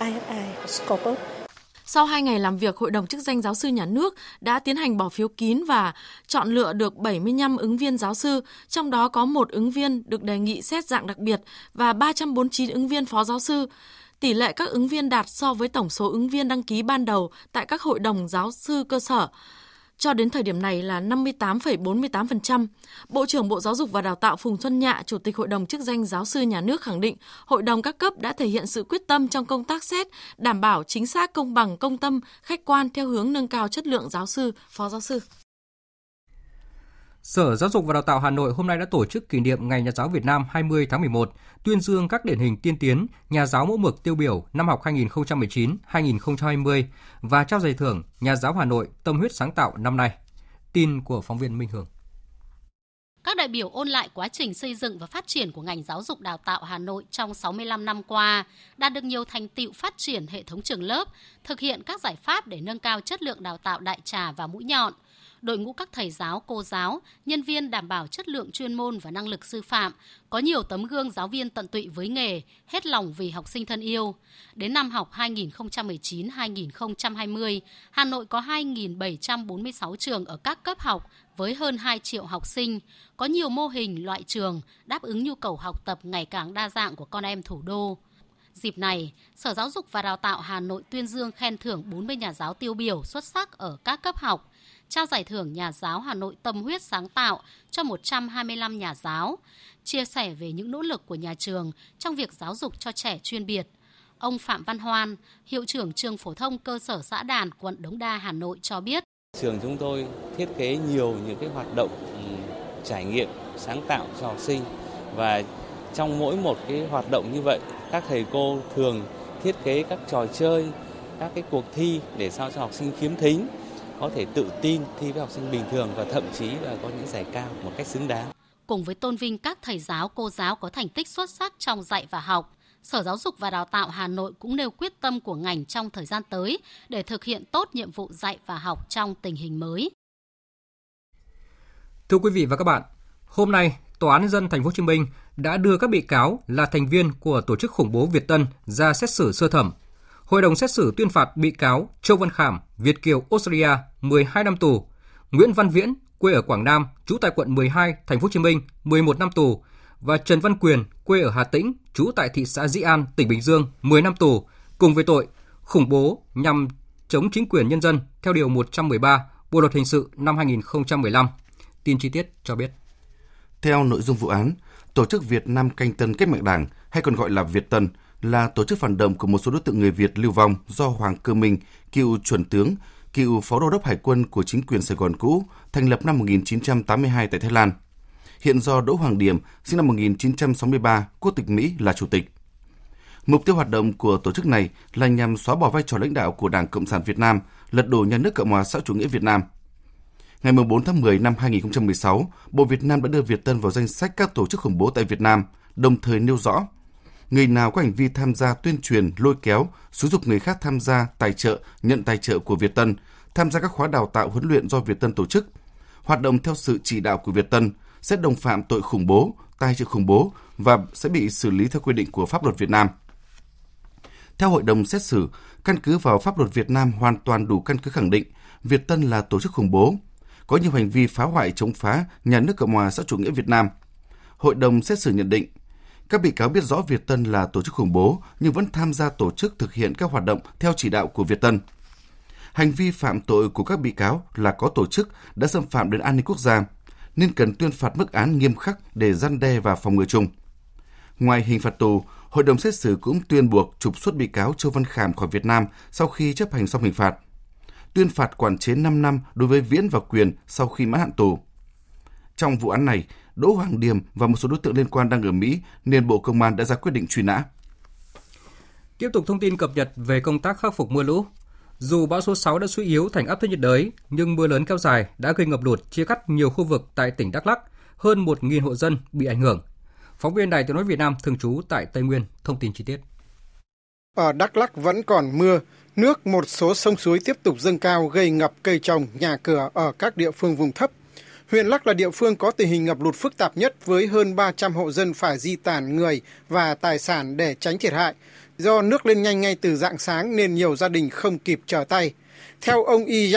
ISI Scopus. Sau 2 ngày làm việc, Hội đồng chức danh giáo sư nhà nước đã tiến hành bỏ phiếu kín và chọn lựa được 75 ứng viên giáo sư, trong đó có một ứng viên được đề nghị xét dạng đặc biệt và 349 ứng viên phó giáo sư. Tỷ lệ các ứng viên đạt so với tổng số ứng viên đăng ký ban đầu tại các hội đồng giáo sư cơ sở cho đến thời điểm này là 58,48%. Bộ trưởng Bộ Giáo dục và Đào tạo Phùng Xuân Nhạ, Chủ tịch Hội đồng chức danh giáo sư nhà nước khẳng định, Hội đồng các cấp đã thể hiện sự quyết tâm trong công tác xét, đảm bảo chính xác công bằng, công tâm, khách quan theo hướng nâng cao chất lượng giáo sư, phó giáo sư. Sở Giáo dục và Đào tạo Hà Nội hôm nay đã tổ chức kỷ niệm Ngày Nhà giáo Việt Nam 20 tháng 11, tuyên dương các điển hình tiên tiến, nhà giáo mẫu mực tiêu biểu năm học 2019-2020 và trao giải thưởng Nhà giáo Hà Nội tâm huyết sáng tạo năm nay. Tin của phóng viên Minh Hường. Các đại biểu ôn lại quá trình xây dựng và phát triển của ngành giáo dục đào tạo Hà Nội trong 65 năm qua, đạt được nhiều thành tựu phát triển hệ thống trường lớp, thực hiện các giải pháp để nâng cao chất lượng đào tạo đại trà và mũi nhọn, đội ngũ các thầy giáo, cô giáo, nhân viên đảm bảo chất lượng chuyên môn và năng lực sư phạm, có nhiều tấm gương giáo viên tận tụy với nghề, hết lòng vì học sinh thân yêu. Đến năm học 2019-2020, Hà Nội có 2.746 trường ở các cấp học với hơn 2 triệu học sinh, có nhiều mô hình loại trường đáp ứng nhu cầu học tập ngày càng đa dạng của con em thủ đô. Dịp này, Sở Giáo dục và Đào tạo Hà Nội tuyên dương khen thưởng 40 nhà giáo tiêu biểu xuất sắc ở các cấp học, trao giải thưởng Nhà giáo Hà Nội tâm huyết sáng tạo cho 125 nhà giáo, chia sẻ về những nỗ lực của nhà trường trong việc giáo dục cho trẻ chuyên biệt. Ông Phạm Văn Hoan, hiệu trưởng trường phổ thông cơ sở xã Đàn, quận Đống Đa, Hà Nội cho biết. Trường chúng tôi thiết kế nhiều những cái hoạt động ừ, trải nghiệm sáng tạo cho học sinh và trong mỗi một cái hoạt động như vậy, các thầy cô thường thiết kế các trò chơi, các cái cuộc thi để sao cho học sinh khiếm thính có thể tự tin thi với học sinh bình thường và thậm chí là có những giải cao một cách xứng đáng. Cùng với tôn vinh các thầy giáo, cô giáo có thành tích xuất sắc trong dạy và học, Sở Giáo dục và Đào tạo Hà Nội cũng nêu quyết tâm của ngành trong thời gian tới để thực hiện tốt nhiệm vụ dạy và học trong tình hình mới. Thưa quý vị và các bạn, hôm nay Tòa án nhân dân thành phố Hồ Chí Minh đã đưa các bị cáo là thành viên của tổ chức khủng bố Việt Tân ra xét xử sơ thẩm Hội đồng xét xử tuyên phạt bị cáo Châu Văn Khảm, Việt kiều Australia 12 năm tù, Nguyễn Văn Viễn, quê ở Quảng Nam, trú tại quận 12, thành phố Hồ Chí Minh 11 năm tù và Trần Văn Quyền, quê ở Hà Tĩnh, trú tại thị xã Dĩ An, tỉnh Bình Dương 10 năm tù cùng với tội khủng bố nhằm chống chính quyền nhân dân theo điều 113 Bộ luật hình sự năm 2015. Tin chi tiết cho biết. Theo nội dung vụ án, Tổ chức Việt Nam Canh Tân Cách mạng Đảng hay còn gọi là Việt Tân là tổ chức phản động của một số đối tượng người Việt lưu vong do Hoàng Cơ Minh, cựu chuẩn tướng, cựu phó đô đốc hải quân của chính quyền Sài Gòn cũ, thành lập năm 1982 tại Thái Lan. Hiện do Đỗ Hoàng Điểm, sinh năm 1963, quốc tịch Mỹ là chủ tịch. Mục tiêu hoạt động của tổ chức này là nhằm xóa bỏ vai trò lãnh đạo của Đảng Cộng sản Việt Nam, lật đổ nhà nước Cộng hòa xã chủ nghĩa Việt Nam. Ngày 4 tháng 10 năm 2016, Bộ Việt Nam đã đưa Việt Tân vào danh sách các tổ chức khủng bố tại Việt Nam, đồng thời nêu rõ người nào có hành vi tham gia tuyên truyền, lôi kéo, xúi dục người khác tham gia tài trợ, nhận tài trợ của Việt Tân, tham gia các khóa đào tạo huấn luyện do Việt Tân tổ chức, hoạt động theo sự chỉ đạo của Việt Tân, sẽ đồng phạm tội khủng bố, tài trợ khủng bố và sẽ bị xử lý theo quy định của pháp luật Việt Nam. Theo hội đồng xét xử, căn cứ vào pháp luật Việt Nam hoàn toàn đủ căn cứ khẳng định Việt Tân là tổ chức khủng bố, có nhiều hành vi phá hoại chống phá nhà nước Cộng hòa xã chủ nghĩa Việt Nam. Hội đồng xét xử nhận định các bị cáo biết rõ Việt Tân là tổ chức khủng bố nhưng vẫn tham gia tổ chức thực hiện các hoạt động theo chỉ đạo của Việt Tân. Hành vi phạm tội của các bị cáo là có tổ chức đã xâm phạm đến an ninh quốc gia, nên cần tuyên phạt mức án nghiêm khắc để gian đe và phòng ngừa chung. Ngoài hình phạt tù, hội đồng xét xử cũng tuyên buộc trục xuất bị cáo Châu Văn Khảm khỏi Việt Nam sau khi chấp hành xong hình phạt. Tuyên phạt quản chế 5 năm đối với Viễn và Quyền sau khi mãn hạn tù. Trong vụ án này, Đỗ Hoàng Điềm và một số đối tượng liên quan đang ở Mỹ nên Bộ Công an đã ra quyết định truy nã. Tiếp tục thông tin cập nhật về công tác khắc phục mưa lũ. Dù bão số 6 đã suy yếu thành áp thấp nhiệt đới, nhưng mưa lớn kéo dài đã gây ngập lụt chia cắt nhiều khu vực tại tỉnh Đắk Lắk, hơn 1.000 hộ dân bị ảnh hưởng. Phóng viên Đài Tiếng nói Việt Nam thường trú tại Tây Nguyên thông tin chi tiết. Ở Đắk Lắk vẫn còn mưa, nước một số sông suối tiếp tục dâng cao gây ngập cây trồng, nhà cửa ở các địa phương vùng thấp Huyện Lắc là địa phương có tình hình ngập lụt phức tạp nhất với hơn 300 hộ dân phải di tản người và tài sản để tránh thiệt hại. Do nước lên nhanh ngay từ dạng sáng nên nhiều gia đình không kịp trở tay. Theo ông Y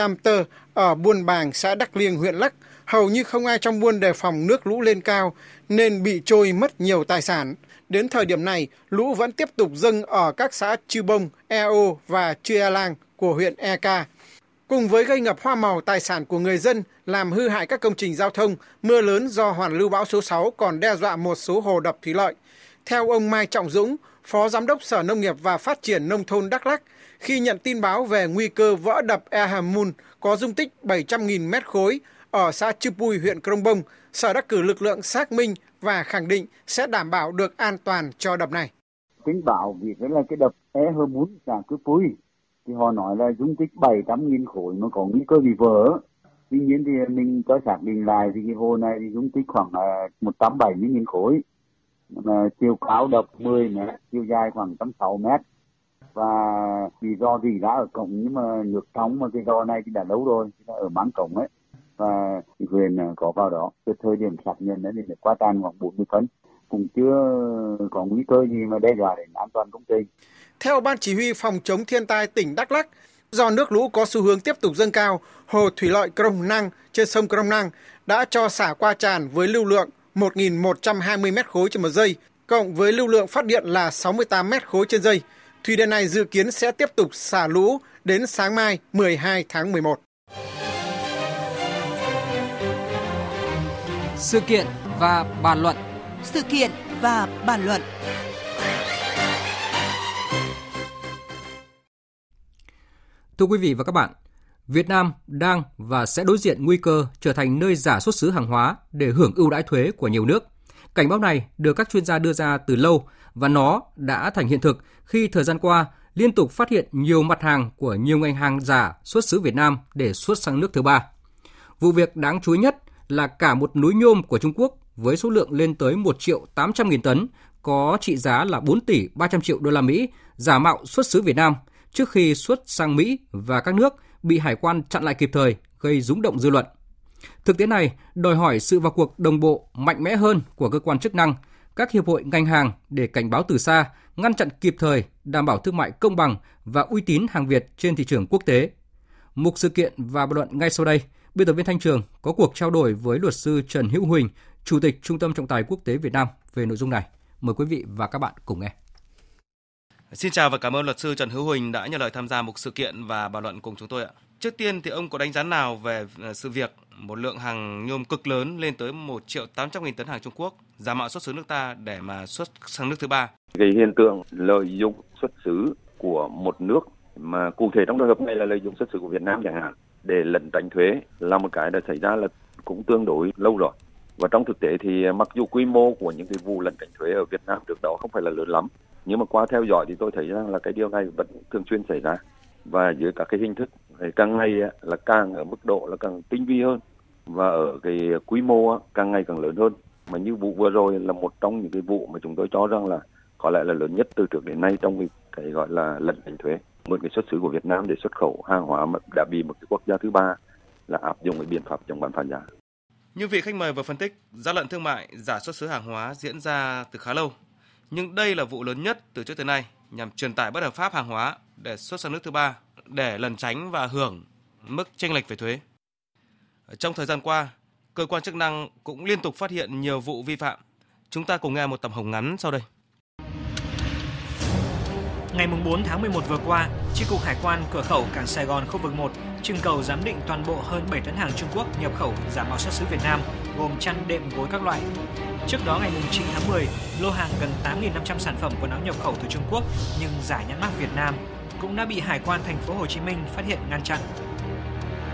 ở Buôn Bàng, xã Đắc Liêng, huyện Lắc, hầu như không ai trong buôn đề phòng nước lũ lên cao nên bị trôi mất nhiều tài sản. Đến thời điểm này, lũ vẫn tiếp tục dâng ở các xã Chư Bông, Eo và Chư E Lang của huyện Eka. Cùng với gây ngập hoa màu tài sản của người dân, làm hư hại các công trình giao thông, mưa lớn do hoàn lưu bão số 6 còn đe dọa một số hồ đập thủy lợi. Theo ông Mai Trọng Dũng, Phó Giám đốc Sở Nông nghiệp và Phát triển Nông thôn Đắk Lắk, khi nhận tin báo về nguy cơ vỡ đập Ehamun có dung tích 700.000 mét khối ở xã Chư Pui, huyện Krông Bông, Sở đã cử lực lượng xác minh và khẳng định sẽ đảm bảo được an toàn cho đập này. Tính bảo vì thế là cái đập Ehamun Mun xã Chư Pui thì họ nói là dung tích 700.000 khối mà có nguy cơ bị vỡ. Tuy nhiên thì mình có xác định lại thì cái hồ này thì dung tích khoảng 170.000 khối. Mà chiều cao đập 10 mét, chiều dài khoảng 160 mét và vì do gì đã ở cổng nhưng mà nước trong mà cái do này thì đã lâu rồi đã ở máng cổng ấy và huyện có vào đó cái thời điểm sạt nhân đấy thì qua tan khoảng 40 phân cũng chưa có nguy cơ gì mà đe dọa đến an toàn công trình. Theo Ban Chỉ huy Phòng chống thiên tai tỉnh Đắk Lắk, do nước lũ có xu hướng tiếp tục dâng cao, hồ thủy lợi Krông Năng trên sông Krông Năng đã cho xả qua tràn với lưu lượng 1.120 mét khối trên một giây, cộng với lưu lượng phát điện là 68 mét khối trên giây. Thủy điện này dự kiến sẽ tiếp tục xả lũ đến sáng mai 12 tháng 11. Sự kiện và bàn luận Sự kiện và bàn luận Thưa quý vị và các bạn, Việt Nam đang và sẽ đối diện nguy cơ trở thành nơi giả xuất xứ hàng hóa để hưởng ưu đãi thuế của nhiều nước. Cảnh báo này được các chuyên gia đưa ra từ lâu và nó đã thành hiện thực khi thời gian qua liên tục phát hiện nhiều mặt hàng của nhiều ngành hàng giả xuất xứ Việt Nam để xuất sang nước thứ ba. Vụ việc đáng chú ý nhất là cả một núi nhôm của Trung Quốc với số lượng lên tới 1 triệu 800 nghìn tấn có trị giá là 4 tỷ 300 triệu đô la Mỹ giả mạo xuất xứ Việt Nam trước khi xuất sang Mỹ và các nước bị hải quan chặn lại kịp thời gây rúng động dư luận. Thực tế này đòi hỏi sự vào cuộc đồng bộ mạnh mẽ hơn của cơ quan chức năng, các hiệp hội ngành hàng để cảnh báo từ xa, ngăn chặn kịp thời, đảm bảo thương mại công bằng và uy tín hàng Việt trên thị trường quốc tế. Mục sự kiện và bình luận ngay sau đây, biên tập viên Thanh Trường có cuộc trao đổi với luật sư Trần Hữu Huỳnh, Chủ tịch Trung tâm Trọng tài Quốc tế Việt Nam về nội dung này. Mời quý vị và các bạn cùng nghe. Xin chào và cảm ơn luật sư Trần Hữu Huỳnh đã nhận lời tham gia một sự kiện và bàn luận cùng chúng tôi ạ. Trước tiên thì ông có đánh giá nào về ờ, sự việc một lượng hàng nhôm cực lớn lên tới 1 triệu 800 nghìn tấn hàng Trung Quốc, giả mạo xuất xứ nước ta để mà xuất sang nước thứ ba? Cái hiện tượng lợi dụng xuất xứ của một nước mà cụ thể trong trường hợp này là lợi dụng xuất xứ của Việt Nam chẳng hạn để lẩn tránh thuế là một cái đã xảy ra là cũng tương đối lâu rồi. Và trong thực tế thì à, mặc dù quy mô của những cái vụ lẩn tránh thuế ở Việt Nam trước đó không phải là lớn lắm, nhưng mà qua theo dõi thì tôi thấy rằng là cái điều này vẫn thường xuyên xảy ra. Và dưới các cái hình thức càng ngày à, là càng ở mức độ là càng tinh vi hơn. Và ở cái quy mô à, càng ngày càng lớn hơn. Mà như vụ vừa rồi là một trong những cái vụ mà chúng tôi cho rằng là có lẽ là lớn nhất từ trước đến nay trong cái, cái gọi là lẩn tránh thuế. Một cái xuất xứ của Việt Nam để xuất khẩu hàng hóa mà đã bị một cái quốc gia thứ ba là áp dụng cái biện pháp chống bán phá giá. Như vị khách mời vừa phân tích, gian lận thương mại, giả xuất xứ hàng hóa diễn ra từ khá lâu. Nhưng đây là vụ lớn nhất từ trước tới nay nhằm truyền tải bất hợp pháp hàng hóa để xuất sang nước thứ ba để lẩn tránh và hưởng mức chênh lệch về thuế. Trong thời gian qua, cơ quan chức năng cũng liên tục phát hiện nhiều vụ vi phạm. Chúng ta cùng nghe một tập hồng ngắn sau đây. Ngày 4 tháng 11 vừa qua, Chi cục Hải quan cửa khẩu cảng Sài Gòn khu vực 1 trưng cầu giám định toàn bộ hơn 7 tấn hàng Trung Quốc nhập khẩu giả mạo xuất xứ Việt Nam, gồm chăn đệm gối các loại. Trước đó ngày 9 tháng 10, lô hàng gần 8.500 sản phẩm quần áo nhập khẩu từ Trung Quốc nhưng giả nhãn mác Việt Nam cũng đã bị Hải quan thành phố Hồ Chí Minh phát hiện ngăn chặn.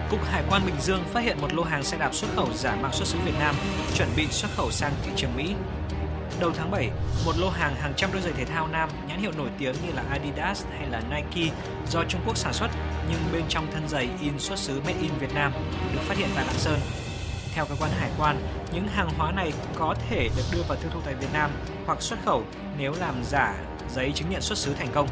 Cục Hải quan Bình Dương phát hiện một lô hàng xe đạp xuất khẩu giả mạo xuất xứ Việt Nam, chuẩn bị xuất khẩu sang thị trường Mỹ. Đầu tháng 7, một lô hàng hàng trăm đôi giày thể thao nam nhãn hiệu nổi tiếng như là Adidas hay là Nike do Trung Quốc sản xuất nhưng bên trong thân giày in xuất xứ Made in Việt Nam được phát hiện tại Lạng Sơn. Theo cơ quan hải quan, những hàng hóa này có thể được đưa vào tiêu thụ tại Việt Nam hoặc xuất khẩu nếu làm giả giấy chứng nhận xuất xứ thành công.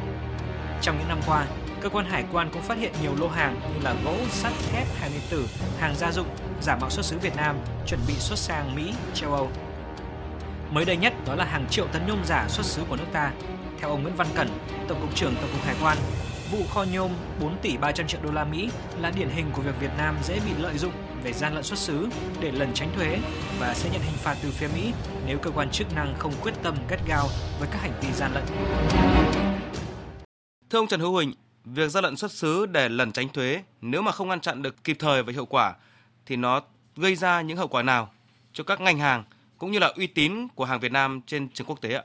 Trong những năm qua, cơ quan hải quan cũng phát hiện nhiều lô hàng như là gỗ, sắt, thép, hàng điện tử, hàng gia dụng giả mạo xuất xứ Việt Nam chuẩn bị xuất sang Mỹ, châu Âu. Mới đây nhất đó là hàng triệu tấn nhôm giả xuất xứ của nước ta. Theo ông Nguyễn Văn Cẩn, Tổng cục trưởng Tổng cục Hải quan, vụ kho nhôm 4 tỷ 300 triệu đô la Mỹ là điển hình của việc Việt Nam dễ bị lợi dụng về gian lận xuất xứ để lẩn tránh thuế và sẽ nhận hình phạt từ phía Mỹ nếu cơ quan chức năng không quyết tâm gắt gao với các hành vi gian lận. Thưa ông Trần Hữu Huỳnh, việc gian lận xuất xứ để lẩn tránh thuế nếu mà không ngăn chặn được kịp thời và hiệu quả thì nó gây ra những hậu quả nào cho các ngành hàng cũng như là uy tín của hàng Việt Nam trên trường quốc tế ạ?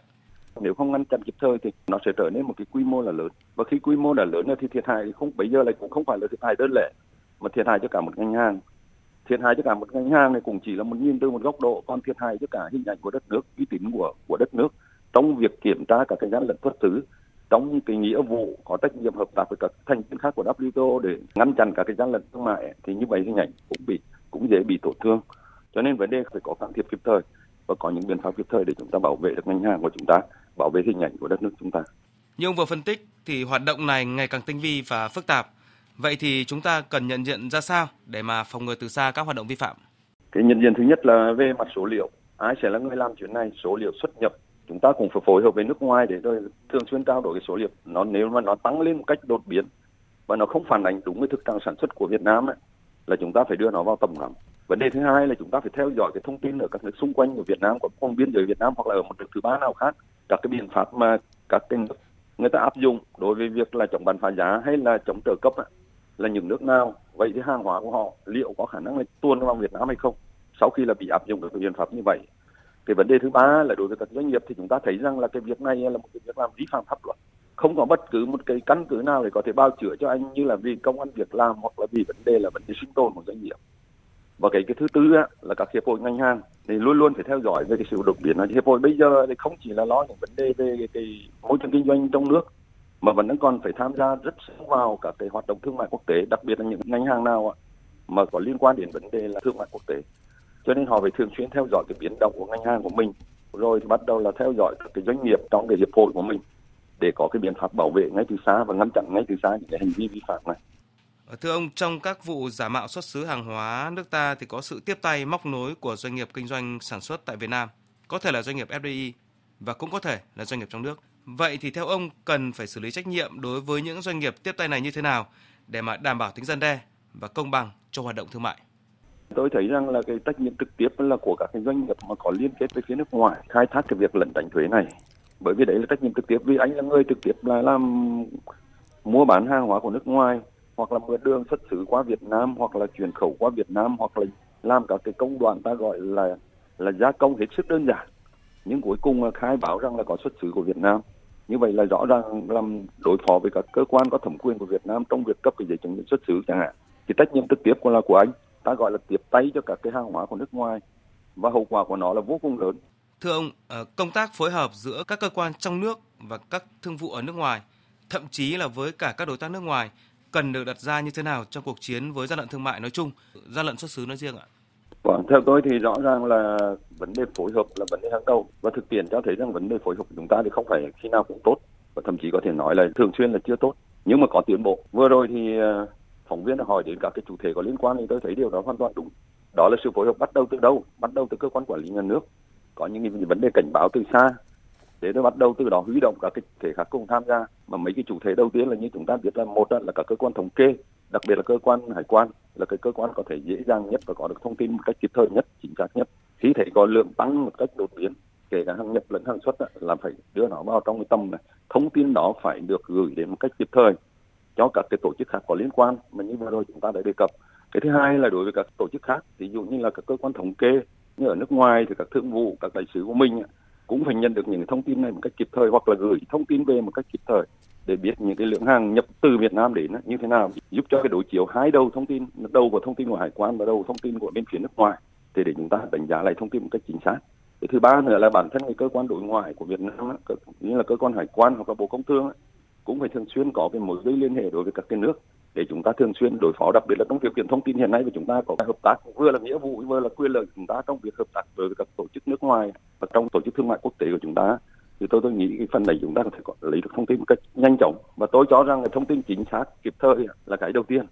Nếu không ngăn chặn kịp thời thì nó sẽ trở nên một cái quy mô là lớn. Và khi quy mô là lớn thì thiệt hại không, bây giờ lại cũng không phải là thiệt hại đơn lẻ, mà thiệt hại cho cả một ngành hàng. Thiệt hại cho cả một ngành hàng này cũng chỉ là một nhìn từ một góc độ, còn thiệt hại cho cả hình ảnh của đất nước, uy tín của của đất nước trong việc kiểm tra các cái gian lận xuất xứ, trong cái nghĩa vụ có trách nhiệm hợp tác với các thành viên khác của WTO để ngăn chặn các cái gian lận thương mại thì như vậy hình ảnh cũng bị, cũng dễ bị tổn thương. Cho nên vấn đề phải có can thiệp kịp thời và có những biện pháp kịp thời để chúng ta bảo vệ được ngành hàng của chúng ta bảo vệ hình ảnh của đất nước chúng ta. Như ông vừa phân tích thì hoạt động này ngày càng tinh vi và phức tạp. Vậy thì chúng ta cần nhận diện ra sao để mà phòng ngừa từ xa các hoạt động vi phạm? Cái nhận diện thứ nhất là về mặt số liệu. Ai sẽ là người làm chuyện này? Số liệu xuất nhập. Chúng ta cũng phải phối hợp với nước ngoài để rồi thường xuyên trao đổi cái số liệu. Nó nếu mà nó tăng lên một cách đột biến và nó không phản ánh đúng với thực trạng sản xuất của Việt Nam ấy, là chúng ta phải đưa nó vào tầm ngắm vấn đề thứ hai là chúng ta phải theo dõi cái thông tin ở các nước xung quanh của Việt Nam có vùng biên giới Việt Nam hoặc là ở một nước thứ ba nào khác. Các cái biện pháp mà các cái nước người ta áp dụng đối với việc là chống bán phá giá hay là chống trợ cấp ấy, là những nước nào? Vậy thì hàng hóa của họ liệu có khả năng là tuôn vào Việt Nam hay không? Sau khi là bị áp dụng được cái biện pháp như vậy. Cái vấn đề thứ ba là đối với các doanh nghiệp thì chúng ta thấy rằng là cái việc này là một cái việc làm vi phạm pháp luật. Không có bất cứ một cái căn cứ nào để có thể bao chữa cho anh như là vì công an việc làm hoặc là vì vấn đề là vấn đề sinh tồn của doanh nghiệp và cái cái thứ tư á, là các hiệp hội ngành hàng thì luôn luôn phải theo dõi về cái sự đột biến này hiệp hội bây giờ thì không chỉ là lo những vấn đề về cái, cái môi trường kinh doanh trong nước mà vẫn còn phải tham gia rất sâu vào các cái hoạt động thương mại quốc tế đặc biệt là những ngành hàng nào ạ mà có liên quan đến vấn đề là thương mại quốc tế cho nên họ phải thường xuyên theo dõi cái biến động của ngành hàng của mình rồi thì bắt đầu là theo dõi các cái doanh nghiệp trong cái hiệp hội của mình để có cái biện pháp bảo vệ ngay từ xa và ngăn chặn ngay từ xa những cái hành vi vi phạm này. Thưa ông, trong các vụ giả mạo xuất xứ hàng hóa nước ta thì có sự tiếp tay móc nối của doanh nghiệp kinh doanh sản xuất tại Việt Nam, có thể là doanh nghiệp FDI và cũng có thể là doanh nghiệp trong nước. Vậy thì theo ông cần phải xử lý trách nhiệm đối với những doanh nghiệp tiếp tay này như thế nào để mà đảm bảo tính dân đe và công bằng cho hoạt động thương mại? Tôi thấy rằng là cái trách nhiệm trực tiếp là của các cái doanh nghiệp mà có liên kết với phía nước ngoài khai thác cái việc lẩn tránh thuế này. Bởi vì đấy là trách nhiệm trực tiếp vì anh là người trực tiếp là làm mua bán hàng hóa của nước ngoài hoặc là mượn đường xuất xứ qua Việt Nam hoặc là chuyển khẩu qua Việt Nam hoặc là làm các cái công đoạn ta gọi là là gia công hết sức đơn giản nhưng cuối cùng là khai báo rằng là có xuất xứ của Việt Nam như vậy là rõ ràng làm đối phó với các cơ quan có thẩm quyền của Việt Nam trong việc cấp cái giấy chứng nhận xuất xứ chẳng hạn thì trách nhiệm trực tiếp của là của anh ta gọi là tiếp tay cho các cái hàng hóa của nước ngoài và hậu quả của nó là vô cùng lớn. Thưa ông, ờ, công tác phối hợp giữa các cơ quan trong nước và các thương vụ ở nước ngoài, thậm chí là với cả các đối tác nước ngoài cần được đặt ra như thế nào trong cuộc chiến với gian lận thương mại nói chung, gian lận xuất xứ nói riêng ạ? Vâng, theo tôi thì rõ ràng là vấn đề phối hợp là vấn đề hàng đầu. Và thực tiễn cho thấy rằng vấn đề phối hợp của chúng ta thì không phải khi nào cũng tốt. Và thậm chí có thể nói là thường xuyên là chưa tốt nhưng mà có tiến bộ. Vừa rồi thì ờ, phóng viên hỏi đến các cái chủ thể có liên quan thì tôi thấy điều đó hoàn toàn đúng. Đó là sự phối hợp bắt đầu từ đâu? Bắt đầu từ cơ quan quản lý nhà nước. Có những vấn đề cảnh báo từ xa để nó bắt đầu từ đó huy động các cái thể khác cùng tham gia. Mà mấy cái chủ thể đầu tiên là như chúng ta biết là một là các cơ quan thống kê, đặc biệt là cơ quan hải quan, là cái cơ quan có thể dễ dàng nhất và có được thông tin một cách kịp thời nhất, chính xác nhất. Khi thấy có lượng tăng một cách đột biến, kể cả hàng nhập lẫn hàng xuất là phải đưa nó vào trong cái tâm này. Thông tin đó phải được gửi đến một cách kịp thời cho các cái tổ chức khác có liên quan, mà như vừa rồi chúng ta đã đề cập. Cái thứ hai là đối với các tổ chức khác, ví dụ như là các cơ quan thống kê, như ở nước ngoài thì các thương vụ, các đại sứ của mình cũng phải nhận được những thông tin này một cách kịp thời, hoặc là gửi thông tin về một cách kịp thời để biết những cái lượng hàng nhập từ Việt Nam đến như thế nào, giúp cho cái đối chiếu hai đầu thông tin, đầu của thông tin của hải quan và đầu thông tin của bên phía nước ngoài. Thì để chúng ta đánh giá lại thông tin một cách chính xác. Cái thứ ba nữa là bản thân cái cơ quan đối ngoại của Việt Nam như là cơ quan hải quan hoặc là bộ công thương cũng phải thường xuyên có cái mối dây liên hệ đối với các cái nước để chúng ta thường xuyên đối phó đặc biệt là trong việc truyền thông tin hiện nay của chúng ta có hợp tác vừa là nghĩa vụ vừa là quyền lợi chúng ta trong việc hợp tác với các tổ chức nước ngoài và trong tổ chức thương mại quốc tế của chúng ta. Thì tôi tôi nghĩ cái phần này chúng ta có thể có, lấy được thông tin một cách nhanh chóng. Và tôi cho rằng là thông tin chính xác kịp thời là cái đầu tiên.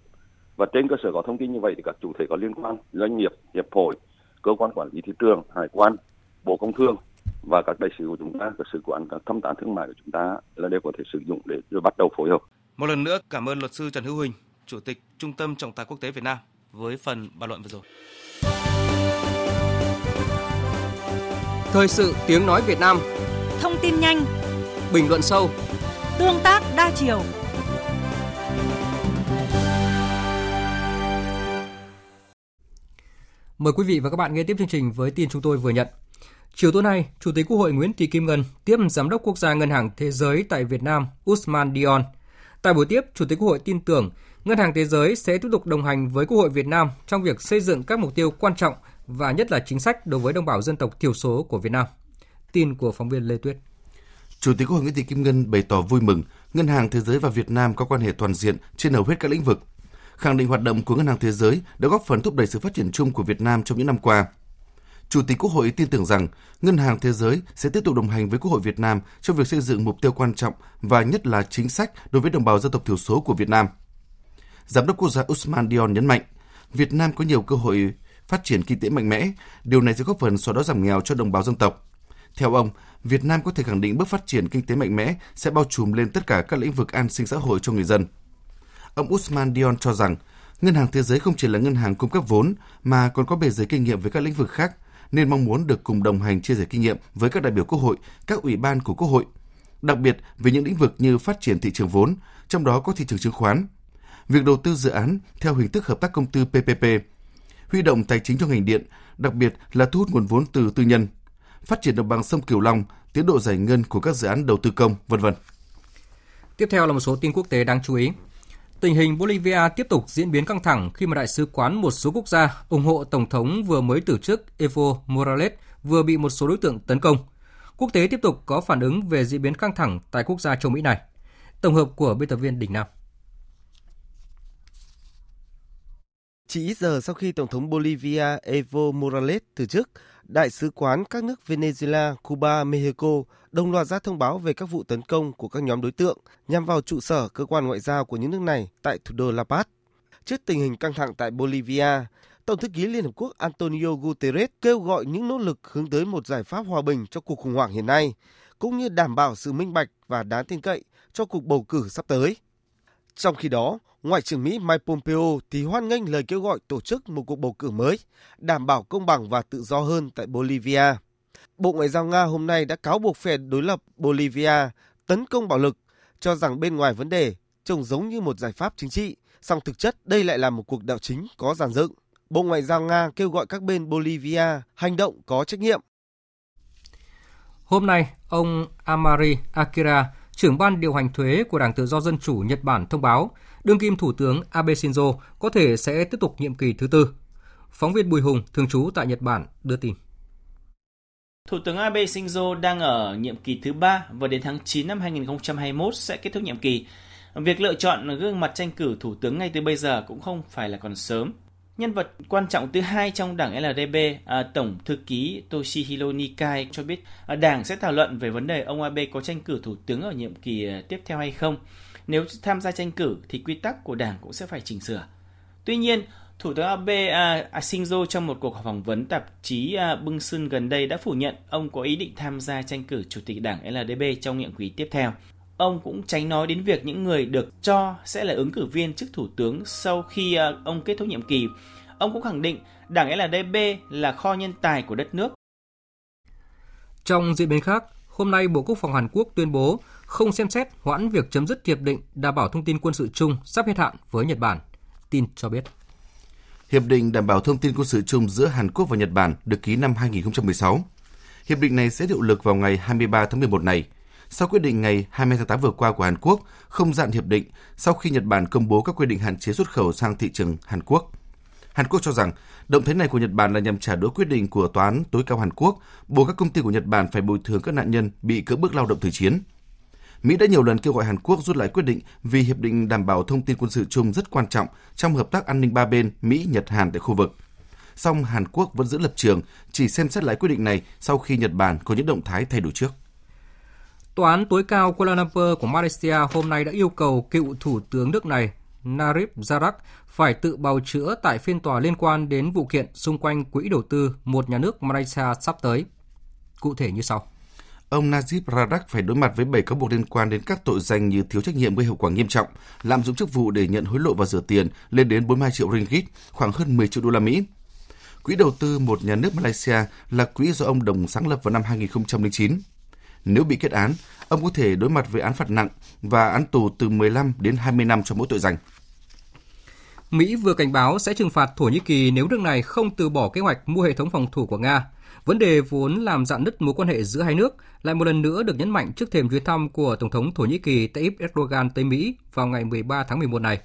Và trên cơ sở có thông tin như vậy thì các chủ thể có liên quan doanh nghiệp hiệp hội cơ quan quản lý thị trường hải quan bộ công thương và các đại sứ của chúng ta, các sứ quán, các thăm tán thương mại của chúng ta là đều có thể sử dụng để rồi bắt đầu phối hợp. Một lần nữa cảm ơn luật sư Trần Hữu Huỳnh, Chủ tịch Trung tâm Trọng tài Quốc tế Việt Nam với phần bàn luận vừa rồi. Thời sự tiếng nói Việt Nam Thông tin nhanh Bình luận sâu Tương tác đa chiều Mời quý vị và các bạn nghe tiếp chương trình với tin chúng tôi vừa nhận. Chiều tối nay, Chủ tịch Quốc hội Nguyễn Thị Kim Ngân tiếp Giám đốc Quốc gia Ngân hàng Thế giới tại Việt Nam Usman Dion. Tại buổi tiếp, Chủ tịch Quốc hội tin tưởng Ngân hàng Thế giới sẽ tiếp tục đồng hành với Quốc hội Việt Nam trong việc xây dựng các mục tiêu quan trọng và nhất là chính sách đối với đồng bào dân tộc thiểu số của Việt Nam. Tin của phóng viên Lê Tuyết. Chủ tịch Quốc hội Nguyễn Thị Kim Ngân bày tỏ vui mừng Ngân hàng Thế giới và Việt Nam có quan hệ toàn diện trên hầu hết các lĩnh vực, khẳng định hoạt động của Ngân hàng Thế giới đã góp phần thúc đẩy sự phát triển chung của Việt Nam trong những năm qua. Chủ tịch Quốc hội tin tưởng rằng Ngân hàng Thế giới sẽ tiếp tục đồng hành với Quốc hội Việt Nam trong việc xây dựng mục tiêu quan trọng và nhất là chính sách đối với đồng bào dân tộc thiểu số của Việt Nam. Giám đốc quốc gia Usman Dion nhấn mạnh, Việt Nam có nhiều cơ hội phát triển kinh tế mạnh mẽ, điều này sẽ góp phần xóa đói giảm nghèo cho đồng bào dân tộc. Theo ông, Việt Nam có thể khẳng định bước phát triển kinh tế mạnh mẽ sẽ bao trùm lên tất cả các lĩnh vực an sinh xã hội cho người dân. Ông Usman Dion cho rằng, Ngân hàng Thế giới không chỉ là ngân hàng cung cấp vốn mà còn có bề dày kinh nghiệm về các lĩnh vực khác, nên mong muốn được cùng đồng hành chia sẻ kinh nghiệm với các đại biểu Quốc hội, các ủy ban của Quốc hội, đặc biệt về những lĩnh vực như phát triển thị trường vốn, trong đó có thị trường chứng khoán, việc đầu tư dự án theo hình thức hợp tác công tư PPP, huy động tài chính cho ngành điện, đặc biệt là thu hút nguồn vốn từ tư nhân, phát triển đồng bằng sông Cửu Long, tiến độ giải ngân của các dự án đầu tư công, vân vân. Tiếp theo là một số tin quốc tế đáng chú ý. Tình hình Bolivia tiếp tục diễn biến căng thẳng khi mà đại sứ quán một số quốc gia ủng hộ tổng thống vừa mới từ chức Evo Morales vừa bị một số đối tượng tấn công. Quốc tế tiếp tục có phản ứng về diễn biến căng thẳng tại quốc gia châu Mỹ này. Tổng hợp của biên tập viên Đình Nam. Chỉ ít giờ sau khi Tổng thống Bolivia Evo Morales từ chức, đại sứ quán các nước Venezuela, Cuba, Mexico đồng loạt ra thông báo về các vụ tấn công của các nhóm đối tượng nhằm vào trụ sở cơ quan ngoại giao của những nước này tại thủ đô La Paz. Trước tình hình căng thẳng tại Bolivia, Tổng thư ký Liên Hợp Quốc Antonio Guterres kêu gọi những nỗ lực hướng tới một giải pháp hòa bình cho cuộc khủng hoảng hiện nay, cũng như đảm bảo sự minh bạch và đáng tin cậy cho cuộc bầu cử sắp tới. Trong khi đó, Ngoại trưởng Mỹ Mike Pompeo thì hoan nghênh lời kêu gọi tổ chức một cuộc bầu cử mới, đảm bảo công bằng và tự do hơn tại Bolivia. Bộ Ngoại giao Nga hôm nay đã cáo buộc phe đối lập Bolivia tấn công bạo lực, cho rằng bên ngoài vấn đề trông giống như một giải pháp chính trị, song thực chất đây lại là một cuộc đảo chính có giàn dựng. Bộ Ngoại giao Nga kêu gọi các bên Bolivia hành động có trách nhiệm. Hôm nay, ông Amari Akira, trưởng ban điều hành thuế của Đảng Tự do Dân Chủ Nhật Bản thông báo đương kim Thủ tướng Abe Shinzo có thể sẽ tiếp tục nhiệm kỳ thứ tư. Phóng viên Bùi Hùng, thường trú tại Nhật Bản, đưa tin. Thủ tướng Abe Shinzo đang ở nhiệm kỳ thứ ba và đến tháng 9 năm 2021 sẽ kết thúc nhiệm kỳ. Việc lựa chọn gương mặt tranh cử thủ tướng ngay từ bây giờ cũng không phải là còn sớm. Nhân vật quan trọng thứ hai trong đảng LDP, à, Tổng thư ký Toshihiro Nikai cho biết à, đảng sẽ thảo luận về vấn đề ông Abe có tranh cử thủ tướng ở nhiệm kỳ à, tiếp theo hay không. Nếu tham gia tranh cử thì quy tắc của đảng cũng sẽ phải chỉnh sửa. Tuy nhiên, Thủ tướng Abe à, Shinzo trong một cuộc phỏng vấn tạp chí à, Bưng Sun gần đây đã phủ nhận ông có ý định tham gia tranh cử chủ tịch đảng LDP trong nhiệm kỳ tiếp theo. Ông cũng tránh nói đến việc những người được cho sẽ là ứng cử viên chức thủ tướng sau khi à, ông kết thúc nhiệm kỳ. Ông cũng khẳng định đảng LDP là kho nhân tài của đất nước. Trong diễn biến khác, hôm nay Bộ Quốc phòng Hàn Quốc tuyên bố không xem xét hoãn việc chấm dứt hiệp định đảm bảo thông tin quân sự chung sắp hết hạn với Nhật Bản. Tin cho biết. Hiệp định đảm bảo thông tin quân sự chung giữa Hàn Quốc và Nhật Bản được ký năm 2016. Hiệp định này sẽ hiệu lực vào ngày 23 tháng 11 này, sau quyết định ngày 20 tháng 8 vừa qua của Hàn Quốc không dạn hiệp định sau khi Nhật Bản công bố các quy định hạn chế xuất khẩu sang thị trường Hàn Quốc. Hàn Quốc cho rằng động thái này của Nhật Bản là nhằm trả đũa quyết định của Tòa án tối cao Hàn Quốc buộc các công ty của Nhật Bản phải bồi thường các nạn nhân bị cưỡng bức lao động thời chiến. Mỹ đã nhiều lần kêu gọi Hàn Quốc rút lại quyết định vì hiệp định đảm bảo thông tin quân sự chung rất quan trọng trong hợp tác an ninh ba bên Mỹ, Nhật, Hàn tại khu vực. Song Hàn Quốc vẫn giữ lập trường chỉ xem xét lại quyết định này sau khi Nhật Bản có những động thái thay đổi trước. Tòa án tối cao Kuala Lumpur của Malaysia hôm nay đã yêu cầu cựu thủ tướng nước này Narib Zarak phải tự bào chữa tại phiên tòa liên quan đến vụ kiện xung quanh quỹ đầu tư một nhà nước Malaysia sắp tới. Cụ thể như sau. ông Najib Razak phải đối mặt với 7 cáo buộc liên quan đến các tội danh như thiếu trách nhiệm gây hậu quả nghiêm trọng, lạm dụng chức vụ để nhận hối lộ và rửa tiền lên đến 42 triệu ringgit, khoảng hơn 10 triệu đô la Mỹ. Quỹ đầu tư một nhà nước Malaysia là quỹ do ông Đồng sáng lập vào năm 2009. Nếu bị kết án, ông có thể đối mặt với án phạt nặng và án tù từ 15 đến 20 năm cho mỗi tội danh. Mỹ vừa cảnh báo sẽ trừng phạt Thổ Nhĩ Kỳ nếu nước này không từ bỏ kế hoạch mua hệ thống phòng thủ của Nga. Vấn đề vốn làm dạn nứt mối quan hệ giữa hai nước lại một lần nữa được nhấn mạnh trước thềm chuyến thăm của Tổng thống Thổ Nhĩ Kỳ Tayyip Erdogan tới Mỹ vào ngày 13 tháng 11 này.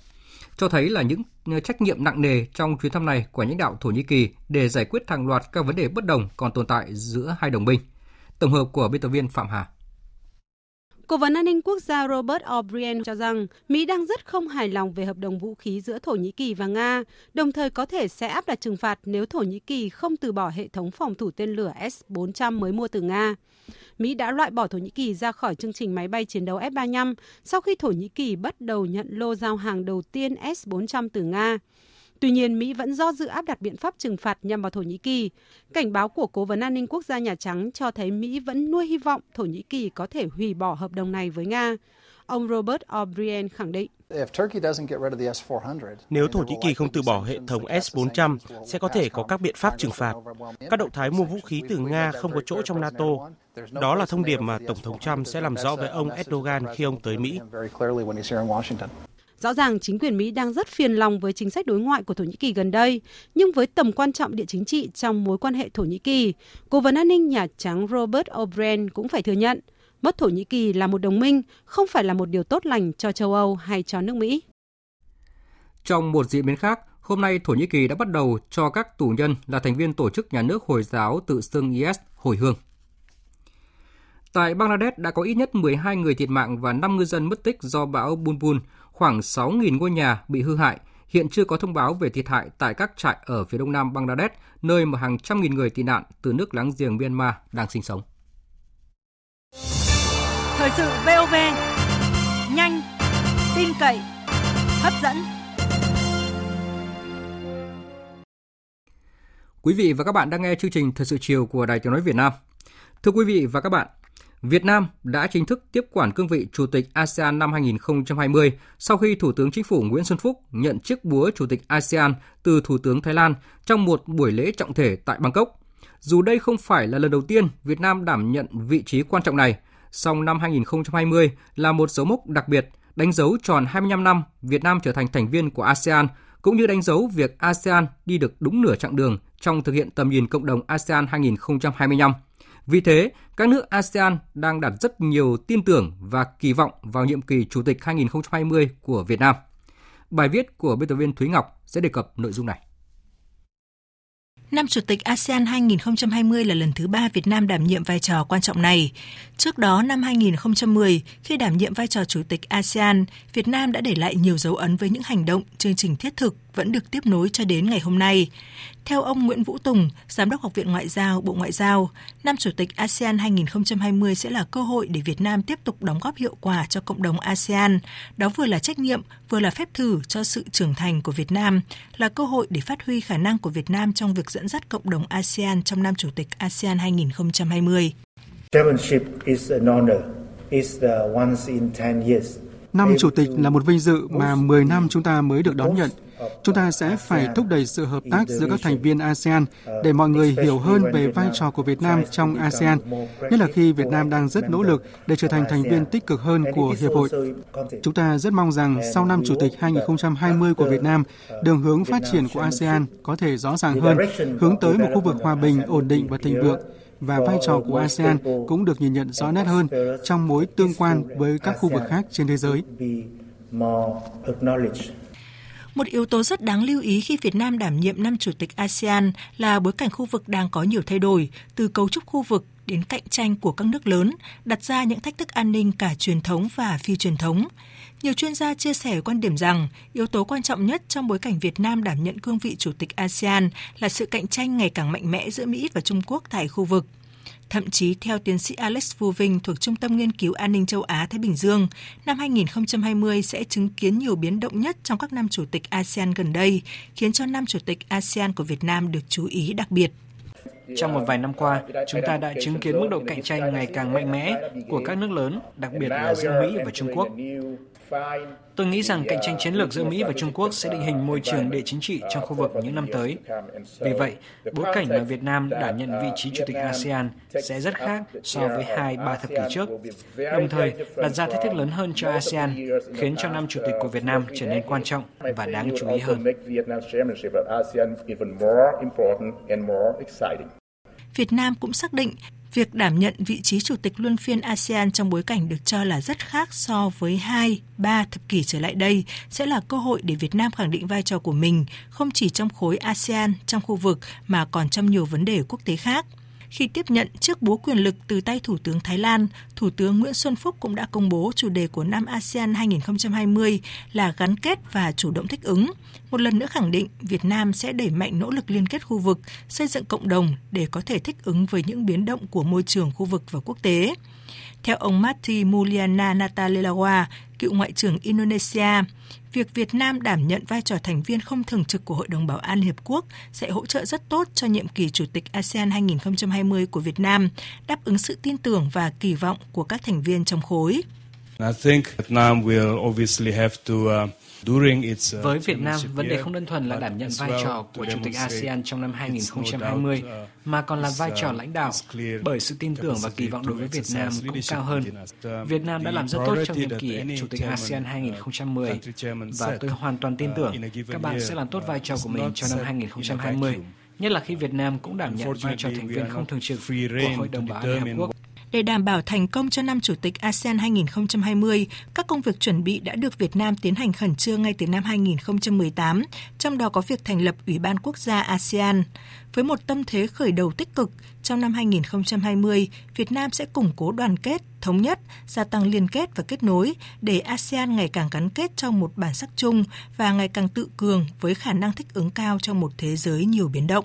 Cho thấy là những trách nhiệm nặng nề trong chuyến thăm này của lãnh đạo Thổ Nhĩ Kỳ để giải quyết hàng loạt các vấn đề bất đồng còn tồn tại giữa hai đồng minh. Tổng hợp của biên tập viên Phạm Hà. Cố vấn an ninh quốc gia Robert O'Brien cho rằng Mỹ đang rất không hài lòng về hợp đồng vũ khí giữa Thổ Nhĩ Kỳ và Nga, đồng thời có thể sẽ áp đặt trừng phạt nếu Thổ Nhĩ Kỳ không từ bỏ hệ thống phòng thủ tên lửa S-400 mới mua từ Nga. Mỹ đã loại bỏ Thổ Nhĩ Kỳ ra khỏi chương trình máy bay chiến đấu F-35 sau khi Thổ Nhĩ Kỳ bắt đầu nhận lô giao hàng đầu tiên S-400 từ Nga. Tuy nhiên, Mỹ vẫn do dự áp đặt biện pháp trừng phạt nhằm vào Thổ Nhĩ Kỳ. Cảnh báo của Cố vấn An ninh Quốc gia Nhà Trắng cho thấy Mỹ vẫn nuôi hy vọng Thổ Nhĩ Kỳ có thể hủy bỏ hợp đồng này với Nga. Ông Robert O'Brien khẳng định. Nếu Thổ Nhĩ Kỳ không từ bỏ hệ thống S-400, sẽ có thể có các biện pháp trừng phạt. Các động thái mua vũ khí từ Nga không có chỗ trong NATO. Đó là thông điệp mà Tổng thống Trump sẽ làm rõ với ông Erdogan khi ông tới Mỹ. Rõ ràng chính quyền Mỹ đang rất phiền lòng với chính sách đối ngoại của Thổ Nhĩ Kỳ gần đây, nhưng với tầm quan trọng địa chính trị trong mối quan hệ Thổ Nhĩ Kỳ, Cố vấn an ninh Nhà Trắng Robert O'Brien cũng phải thừa nhận, mất Thổ Nhĩ Kỳ là một đồng minh, không phải là một điều tốt lành cho châu Âu hay cho nước Mỹ. Trong một diễn biến khác, hôm nay Thổ Nhĩ Kỳ đã bắt đầu cho các tù nhân là thành viên tổ chức nhà nước Hồi giáo tự xưng IS hồi hương. Tại Bangladesh đã có ít nhất 12 người thiệt mạng và 5 ngư dân mất tích do bão Bulbul, khoảng 6.000 ngôi nhà bị hư hại. Hiện chưa có thông báo về thiệt hại tại các trại ở phía đông nam Bangladesh, nơi mà hàng trăm nghìn người tị nạn từ nước láng giềng Myanmar đang sinh sống. Thời sự VOV, nhanh, tin cậy, hấp dẫn. Quý vị và các bạn đang nghe chương trình Thời sự chiều của Đài Tiếng nói Việt Nam. Thưa quý vị và các bạn, Việt Nam đã chính thức tiếp quản cương vị Chủ tịch ASEAN năm 2020 sau khi Thủ tướng Chính phủ Nguyễn Xuân Phúc nhận chiếc búa Chủ tịch ASEAN từ Thủ tướng Thái Lan trong một buổi lễ trọng thể tại Bangkok. Dù đây không phải là lần đầu tiên Việt Nam đảm nhận vị trí quan trọng này, song năm 2020 là một dấu mốc đặc biệt, đánh dấu tròn 25 năm Việt Nam trở thành thành viên của ASEAN, cũng như đánh dấu việc ASEAN đi được đúng nửa chặng đường trong thực hiện tầm nhìn cộng đồng ASEAN 2025. Vì thế, các nước ASEAN đang đặt rất nhiều tin tưởng và kỳ vọng vào nhiệm kỳ Chủ tịch 2020 của Việt Nam. Bài viết của biên tập viên Thúy Ngọc sẽ đề cập nội dung này. Năm Chủ tịch ASEAN 2020 là lần thứ ba Việt Nam đảm nhiệm vai trò quan trọng này. Trước đó, năm 2010, khi đảm nhiệm vai trò Chủ tịch ASEAN, Việt Nam đã để lại nhiều dấu ấn với những hành động, chương trình thiết thực vẫn được tiếp nối cho đến ngày hôm nay. Theo ông Nguyễn Vũ Tùng, Giám đốc Học viện Ngoại giao, Bộ Ngoại giao, năm Chủ tịch ASEAN 2020 sẽ là cơ hội để Việt Nam tiếp tục đóng góp hiệu quả cho cộng đồng ASEAN. Đó vừa là trách nhiệm, vừa là phép thử cho sự trưởng thành của Việt Nam, là cơ hội để phát huy khả năng của Việt Nam trong việc dẫn dắt cộng đồng ASEAN trong năm Chủ tịch ASEAN 2020. Chairmanship is an honor. It's the once in 10 years. Năm Chủ tịch là một vinh dự mà 10 năm chúng ta mới được đón nhận. Chúng ta sẽ phải thúc đẩy sự hợp tác giữa các thành viên ASEAN để mọi người hiểu hơn về vai trò của Việt Nam trong ASEAN, nhất là khi Việt Nam đang rất nỗ lực để trở thành thành viên tích cực hơn của Hiệp hội. Chúng ta rất mong rằng sau năm Chủ tịch 2020 của Việt Nam, đường hướng phát triển của ASEAN có thể rõ ràng hơn, hướng tới một khu vực hòa bình, ổn định và thịnh vượng và vai trò của ASEAN cũng được nhìn nhận rõ nét hơn trong mối tương quan với các khu vực khác trên thế giới. Một yếu tố rất đáng lưu ý khi Việt Nam đảm nhiệm năm chủ tịch ASEAN là bối cảnh khu vực đang có nhiều thay đổi, từ cấu trúc khu vực đến cạnh tranh của các nước lớn, đặt ra những thách thức an ninh cả truyền thống và phi truyền thống. Nhiều chuyên gia chia sẻ quan điểm rằng yếu tố quan trọng nhất trong bối cảnh Việt Nam đảm nhận cương vị chủ tịch ASEAN là sự cạnh tranh ngày càng mạnh mẽ giữa Mỹ và Trung Quốc tại khu vực. Thậm chí theo tiến sĩ Alex Vu Vinh thuộc Trung tâm Nghiên cứu An ninh châu Á Thái Bình Dương, năm 2020 sẽ chứng kiến nhiều biến động nhất trong các năm chủ tịch ASEAN gần đây, khiến cho năm chủ tịch ASEAN của Việt Nam được chú ý đặc biệt. Trong một vài năm qua, chúng ta đã chứng kiến mức độ cạnh tranh ngày càng mạnh mẽ của các nước lớn, đặc biệt là giữa Mỹ và Trung Quốc. Tôi nghĩ rằng cạnh tranh chiến lược giữa Mỹ và Trung Quốc sẽ định hình môi trường địa chính trị trong khu vực những năm tới. Vì vậy, bối cảnh mà Việt Nam đảm nhận vị trí Chủ tịch ASEAN sẽ rất khác so với hai ba thập kỷ trước, đồng thời đặt ra thách thức lớn hơn cho ASEAN, khiến cho năm Chủ tịch của Việt Nam trở nên quan trọng và đáng chú ý hơn. Việt Nam cũng xác định việc đảm nhận vị trí chủ tịch luân phiên ASEAN trong bối cảnh được cho là rất khác so với hai, ba thập kỷ trở lại đây sẽ là cơ hội để Việt Nam khẳng định vai trò của mình không chỉ trong khối ASEAN, trong khu vực mà còn trong nhiều vấn đề quốc tế khác. Khi tiếp nhận chiếc búa quyền lực từ tay Thủ tướng Thái Lan, Thủ tướng Nguyễn Xuân Phúc cũng đã công bố chủ đề của năm ASEAN 2020 là gắn kết và chủ động thích ứng. Một lần nữa khẳng định Việt Nam sẽ đẩy mạnh nỗ lực liên kết khu vực, xây dựng cộng đồng để có thể thích ứng với những biến động của môi trường khu vực và quốc tế. Theo ông Mati Muliana Natalegawa, cựu Ngoại trưởng Indonesia, việc Việt Nam đảm nhận vai trò thành viên không thường trực của Hội đồng Bảo an Liên Hợp Quốc sẽ hỗ trợ rất tốt cho nhiệm kỳ Chủ tịch ASEAN 2020 của Việt Nam, đáp ứng sự tin tưởng và kỳ vọng của các thành viên trong khối. I think Vietnam will obviously have to Uh, với Việt Nam, vấn đề không đơn thuần là đảm nhận vai trò của Chủ tịch ASEAN trong năm 2020, uh, mà còn là vai trò lãnh đạo, bởi sự tin tưởng và kỳ vọng đối với Việt Nam cũng cao hơn. Việt Nam đã làm rất tốt trong nhiệm kỳ Chủ tịch ASEAN 2010, và tôi hoàn toàn tin tưởng các bạn sẽ làm tốt vai trò của mình trong năm 2020, nhất là khi Việt Nam cũng đảm nhận vai trò thành viên không thường trực của Hội đồng Bảo an Liên Hợp Quốc. Để đảm bảo thành công cho năm Chủ tịch ASEAN 2020, các công việc chuẩn bị đã được Việt Nam tiến hành khẩn trương ngay từ năm 2018, trong đó có việc thành lập Ủy ban Quốc gia ASEAN. Với một tâm thế khởi đầu tích cực, trong năm 2020, Việt Nam sẽ củng cố đoàn kết, thống nhất, gia tăng liên kết và kết nối để ASEAN ngày càng gắn kết trong một bản sắc chung và ngày càng tự cường với khả năng thích ứng cao trong một thế giới nhiều biến động.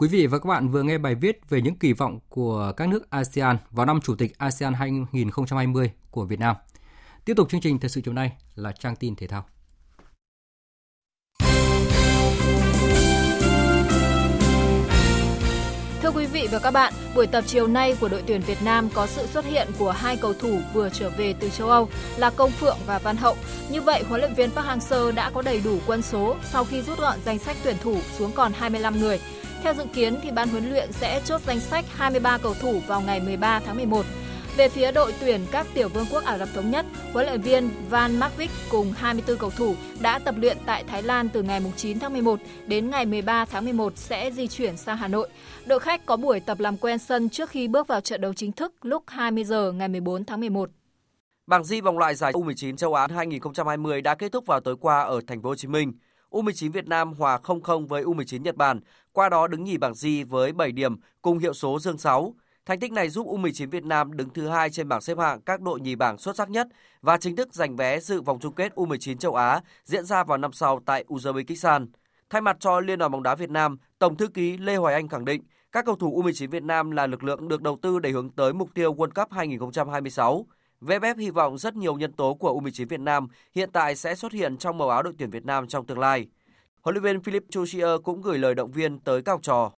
Quý vị và các bạn vừa nghe bài viết về những kỳ vọng của các nước ASEAN vào năm Chủ tịch ASEAN 2020 của Việt Nam. Tiếp tục chương trình thời sự chiều nay là trang tin thể thao. Thưa quý vị và các bạn, buổi tập chiều nay của đội tuyển Việt Nam có sự xuất hiện của hai cầu thủ vừa trở về từ châu Âu là Công Phượng và Văn Hậu. Như vậy, huấn luyện viên Park Hang-seo đã có đầy đủ quân số sau khi rút gọn danh sách tuyển thủ xuống còn 25 người. Theo dự kiến thì ban huấn luyện sẽ chốt danh sách 23 cầu thủ vào ngày 13 tháng 11. Về phía đội tuyển các tiểu vương quốc Ả Rập Thống Nhất, huấn luyện viên Van Marwijk cùng 24 cầu thủ đã tập luyện tại Thái Lan từ ngày 9 tháng 11 đến ngày 13 tháng 11 sẽ di chuyển sang Hà Nội. Đội khách có buổi tập làm quen sân trước khi bước vào trận đấu chính thức lúc 20 giờ ngày 14 tháng 11. Bảng Di vòng loại giải U19 châu Á 2020 đã kết thúc vào tối qua ở thành phố Hồ Chí Minh. U19 Việt Nam hòa 0-0 với U19 Nhật Bản, qua đó đứng nhì bảng G với 7 điểm cùng hiệu số dương 6. Thành tích này giúp U19 Việt Nam đứng thứ hai trên bảng xếp hạng các đội nhì bảng xuất sắc nhất và chính thức giành vé dự vòng chung kết U19 châu Á diễn ra vào năm sau tại Uzbekistan. Thay mặt cho Liên đoàn bóng đá Việt Nam, Tổng thư ký Lê Hoài Anh khẳng định các cầu thủ U19 Việt Nam là lực lượng được đầu tư để hướng tới mục tiêu World Cup 2026. VFF hy vọng rất nhiều nhân tố của U19 Việt Nam hiện tại sẽ xuất hiện trong màu áo đội tuyển Việt Nam trong tương lai. Huấn luyện viên Philip Chusier cũng gửi lời động viên tới các học trò.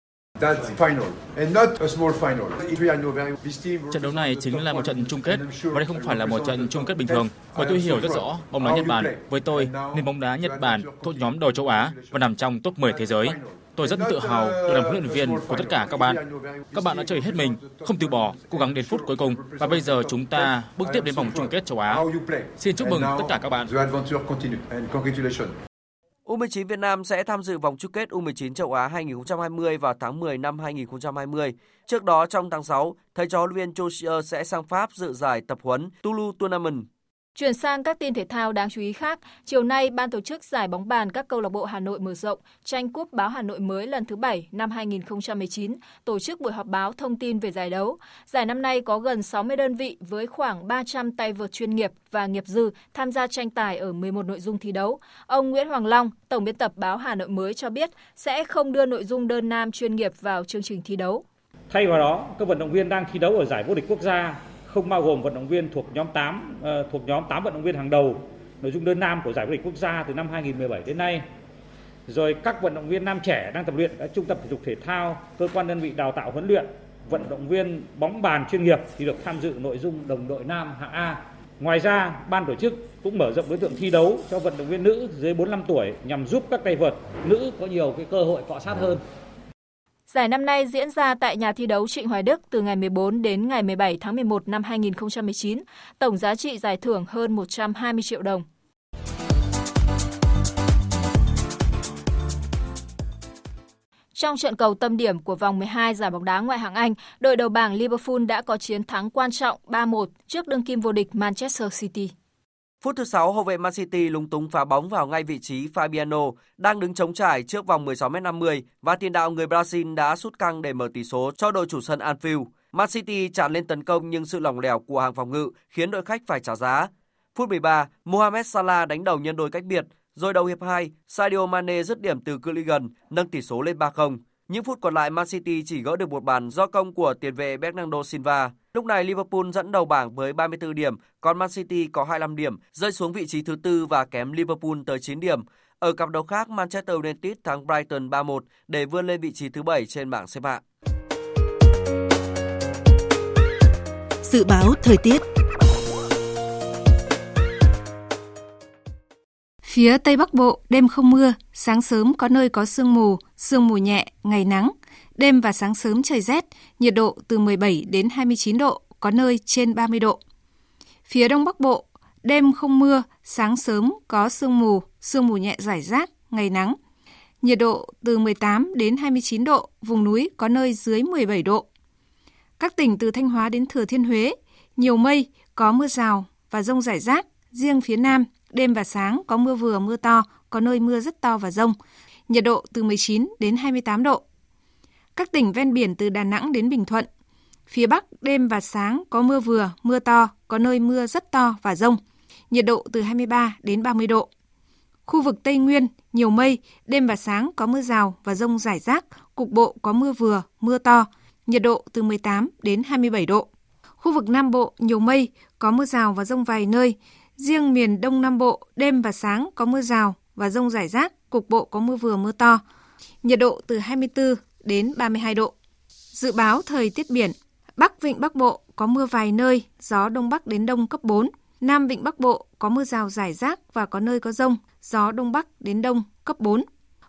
Trận đấu này chính là một trận chung kết và đây không phải là một trận chung kết bình thường. Bởi tôi hiểu rất rõ bóng đá Nhật Bản. Với tôi, nền bóng đá Nhật Bản thuộc nhóm đầu châu Á và nằm trong top 10 thế giới. Tôi rất tự hào được làm huấn luyện viên của tất cả các bạn. Các bạn đã chơi hết mình, không từ bỏ, cố gắng đến phút cuối cùng và bây giờ chúng ta bước tiếp đến vòng chung kết châu Á. Xin chúc mừng tất cả các bạn. U19 Việt Nam sẽ tham dự vòng chung kết U19 châu Á 2020 vào tháng 10 năm 2020. Trước đó trong tháng 6, thầy trò huấn luyện viên sẽ sang Pháp dự giải tập huấn Toulouse Tournament Chuyển sang các tin thể thao đáng chú ý khác, chiều nay ban tổ chức giải bóng bàn các câu lạc bộ Hà Nội mở rộng tranh cúp báo Hà Nội mới lần thứ 7 năm 2019 tổ chức buổi họp báo thông tin về giải đấu. Giải năm nay có gần 60 đơn vị với khoảng 300 tay vợt chuyên nghiệp và nghiệp dư tham gia tranh tài ở 11 nội dung thi đấu. Ông Nguyễn Hoàng Long, tổng biên tập báo Hà Nội mới cho biết sẽ không đưa nội dung đơn nam chuyên nghiệp vào chương trình thi đấu. Thay vào đó, các vận động viên đang thi đấu ở giải vô địch quốc gia không bao gồm vận động viên thuộc nhóm 8 ờ, thuộc nhóm 8 vận động viên hàng đầu nội dung đơn nam của giải vô địch quốc gia từ năm 2017 đến nay rồi các vận động viên nam trẻ đang tập luyện ở trung tâm thể dục thể thao, cơ quan đơn vị đào tạo huấn luyện, vận động viên bóng bàn chuyên nghiệp thì được tham dự nội dung đồng đội nam hạng A. Ngoài ra, ban tổ chức cũng mở rộng đối tượng thi đấu cho vận động viên nữ dưới 45 tuổi nhằm giúp các tay vợt nữ có nhiều cái cơ hội cọ sát hơn. Giải năm nay diễn ra tại nhà thi đấu Trịnh Hoài Đức từ ngày 14 đến ngày 17 tháng 11 năm 2019. Tổng giá trị giải thưởng hơn 120 triệu đồng. Trong trận cầu tâm điểm của vòng 12 giải bóng đá ngoại hạng Anh, đội đầu bảng Liverpool đã có chiến thắng quan trọng 3-1 trước đương kim vô địch Manchester City. Phút thứ 6, hậu vệ Man City lúng túng phá bóng vào ngay vị trí Fabiano đang đứng chống trải trước vòng 16m50 và tiền đạo người Brazil đã sút căng để mở tỷ số cho đội chủ sân Anfield. Man City tràn lên tấn công nhưng sự lỏng lẻo của hàng phòng ngự khiến đội khách phải trả giá. Phút 13, Mohamed Salah đánh đầu nhân đôi cách biệt, rồi đầu hiệp 2, Sadio Mane dứt điểm từ cự ly gần, nâng tỷ số lên 3-0. Những phút còn lại Man City chỉ gỡ được một bàn do công của tiền vệ Bernardo Silva. Lúc này Liverpool dẫn đầu bảng với 34 điểm, còn Man City có 25 điểm, rơi xuống vị trí thứ tư và kém Liverpool tới 9 điểm. Ở cặp đấu khác, Manchester United thắng Brighton 3-1 để vươn lên vị trí thứ 7 trên bảng xếp hạng. Dự báo thời tiết Phía Tây Bắc Bộ, đêm không mưa, sáng sớm có nơi có sương mù, sương mù nhẹ, ngày nắng. Đêm và sáng sớm trời rét, nhiệt độ từ 17 đến 29 độ, có nơi trên 30 độ. Phía Đông Bắc Bộ, đêm không mưa, sáng sớm có sương mù, sương mù nhẹ rải rác, ngày nắng. Nhiệt độ từ 18 đến 29 độ, vùng núi có nơi dưới 17 độ. Các tỉnh từ Thanh Hóa đến Thừa Thiên Huế, nhiều mây, có mưa rào và rông rải rác, riêng phía Nam Đêm và sáng có mưa vừa mưa to, có nơi mưa rất to và rông. Nhiệt độ từ 19 đến 28 độ. Các tỉnh ven biển từ Đà Nẵng đến Bình Thuận. Phía Bắc đêm và sáng có mưa vừa, mưa to, có nơi mưa rất to và rông. Nhiệt độ từ 23 đến 30 độ. Khu vực Tây Nguyên, nhiều mây, đêm và sáng có mưa rào và rông rải rác, cục bộ có mưa vừa, mưa to, nhiệt độ từ 18 đến 27 độ. Khu vực Nam Bộ, nhiều mây, có mưa rào và rông vài nơi, Riêng miền Đông Nam Bộ, đêm và sáng có mưa rào và rông rải rác, cục bộ có mưa vừa mưa to. Nhiệt độ từ 24 đến 32 độ. Dự báo thời tiết biển, Bắc Vịnh Bắc Bộ có mưa vài nơi, gió Đông Bắc đến Đông cấp 4. Nam Vịnh Bắc Bộ có mưa rào rải rác và có nơi có rông, gió Đông Bắc đến Đông cấp 4.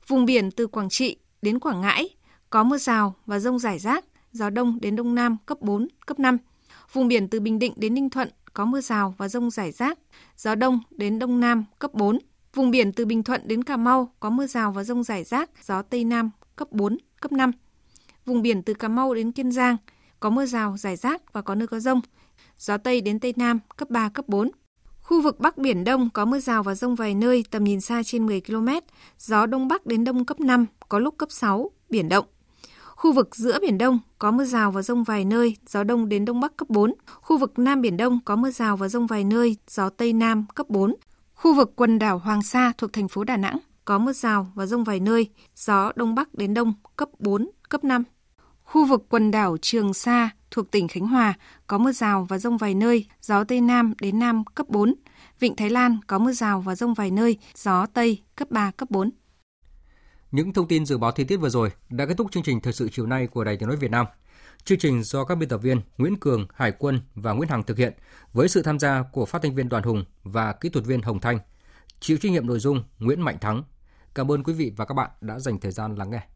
Vùng biển từ Quảng Trị đến Quảng Ngãi có mưa rào và rông rải rác, gió Đông đến Đông Nam cấp 4, cấp 5. Vùng biển từ Bình Định đến Ninh Thuận có mưa rào và rông rải rác, gió đông đến đông nam cấp 4. Vùng biển từ Bình Thuận đến Cà Mau có mưa rào và rông rải rác, gió tây nam cấp 4, cấp 5. Vùng biển từ Cà Mau đến Kiên Giang có mưa rào rải rác và có nơi có rông, gió tây đến tây nam cấp 3, cấp 4. Khu vực Bắc Biển Đông có mưa rào và rông vài nơi, tầm nhìn xa trên 10 km, gió Đông Bắc đến Đông cấp 5, có lúc cấp 6, biển động. Khu vực giữa Biển Đông có mưa rào và rông vài nơi, gió đông đến đông bắc cấp 4. Khu vực Nam Biển Đông có mưa rào và rông vài nơi, gió Tây Nam cấp 4. Khu vực quần đảo Hoàng Sa thuộc thành phố Đà Nẵng có mưa rào và rông vài nơi, gió đông bắc đến đông cấp 4, cấp 5. Khu vực quần đảo Trường Sa thuộc tỉnh Khánh Hòa có mưa rào và rông vài nơi, gió Tây Nam đến Nam cấp 4. Vịnh Thái Lan có mưa rào và rông vài nơi, gió Tây cấp 3, cấp 4. Những thông tin dự báo thời tiết vừa rồi đã kết thúc chương trình thời sự chiều nay của Đài Tiếng nói Việt Nam. Chương trình do các biên tập viên Nguyễn Cường, Hải Quân và Nguyễn Hằng thực hiện với sự tham gia của phát thanh viên Đoàn Hùng và kỹ thuật viên Hồng Thanh. Chịu trách nhiệm nội dung Nguyễn Mạnh Thắng. Cảm ơn quý vị và các bạn đã dành thời gian lắng nghe.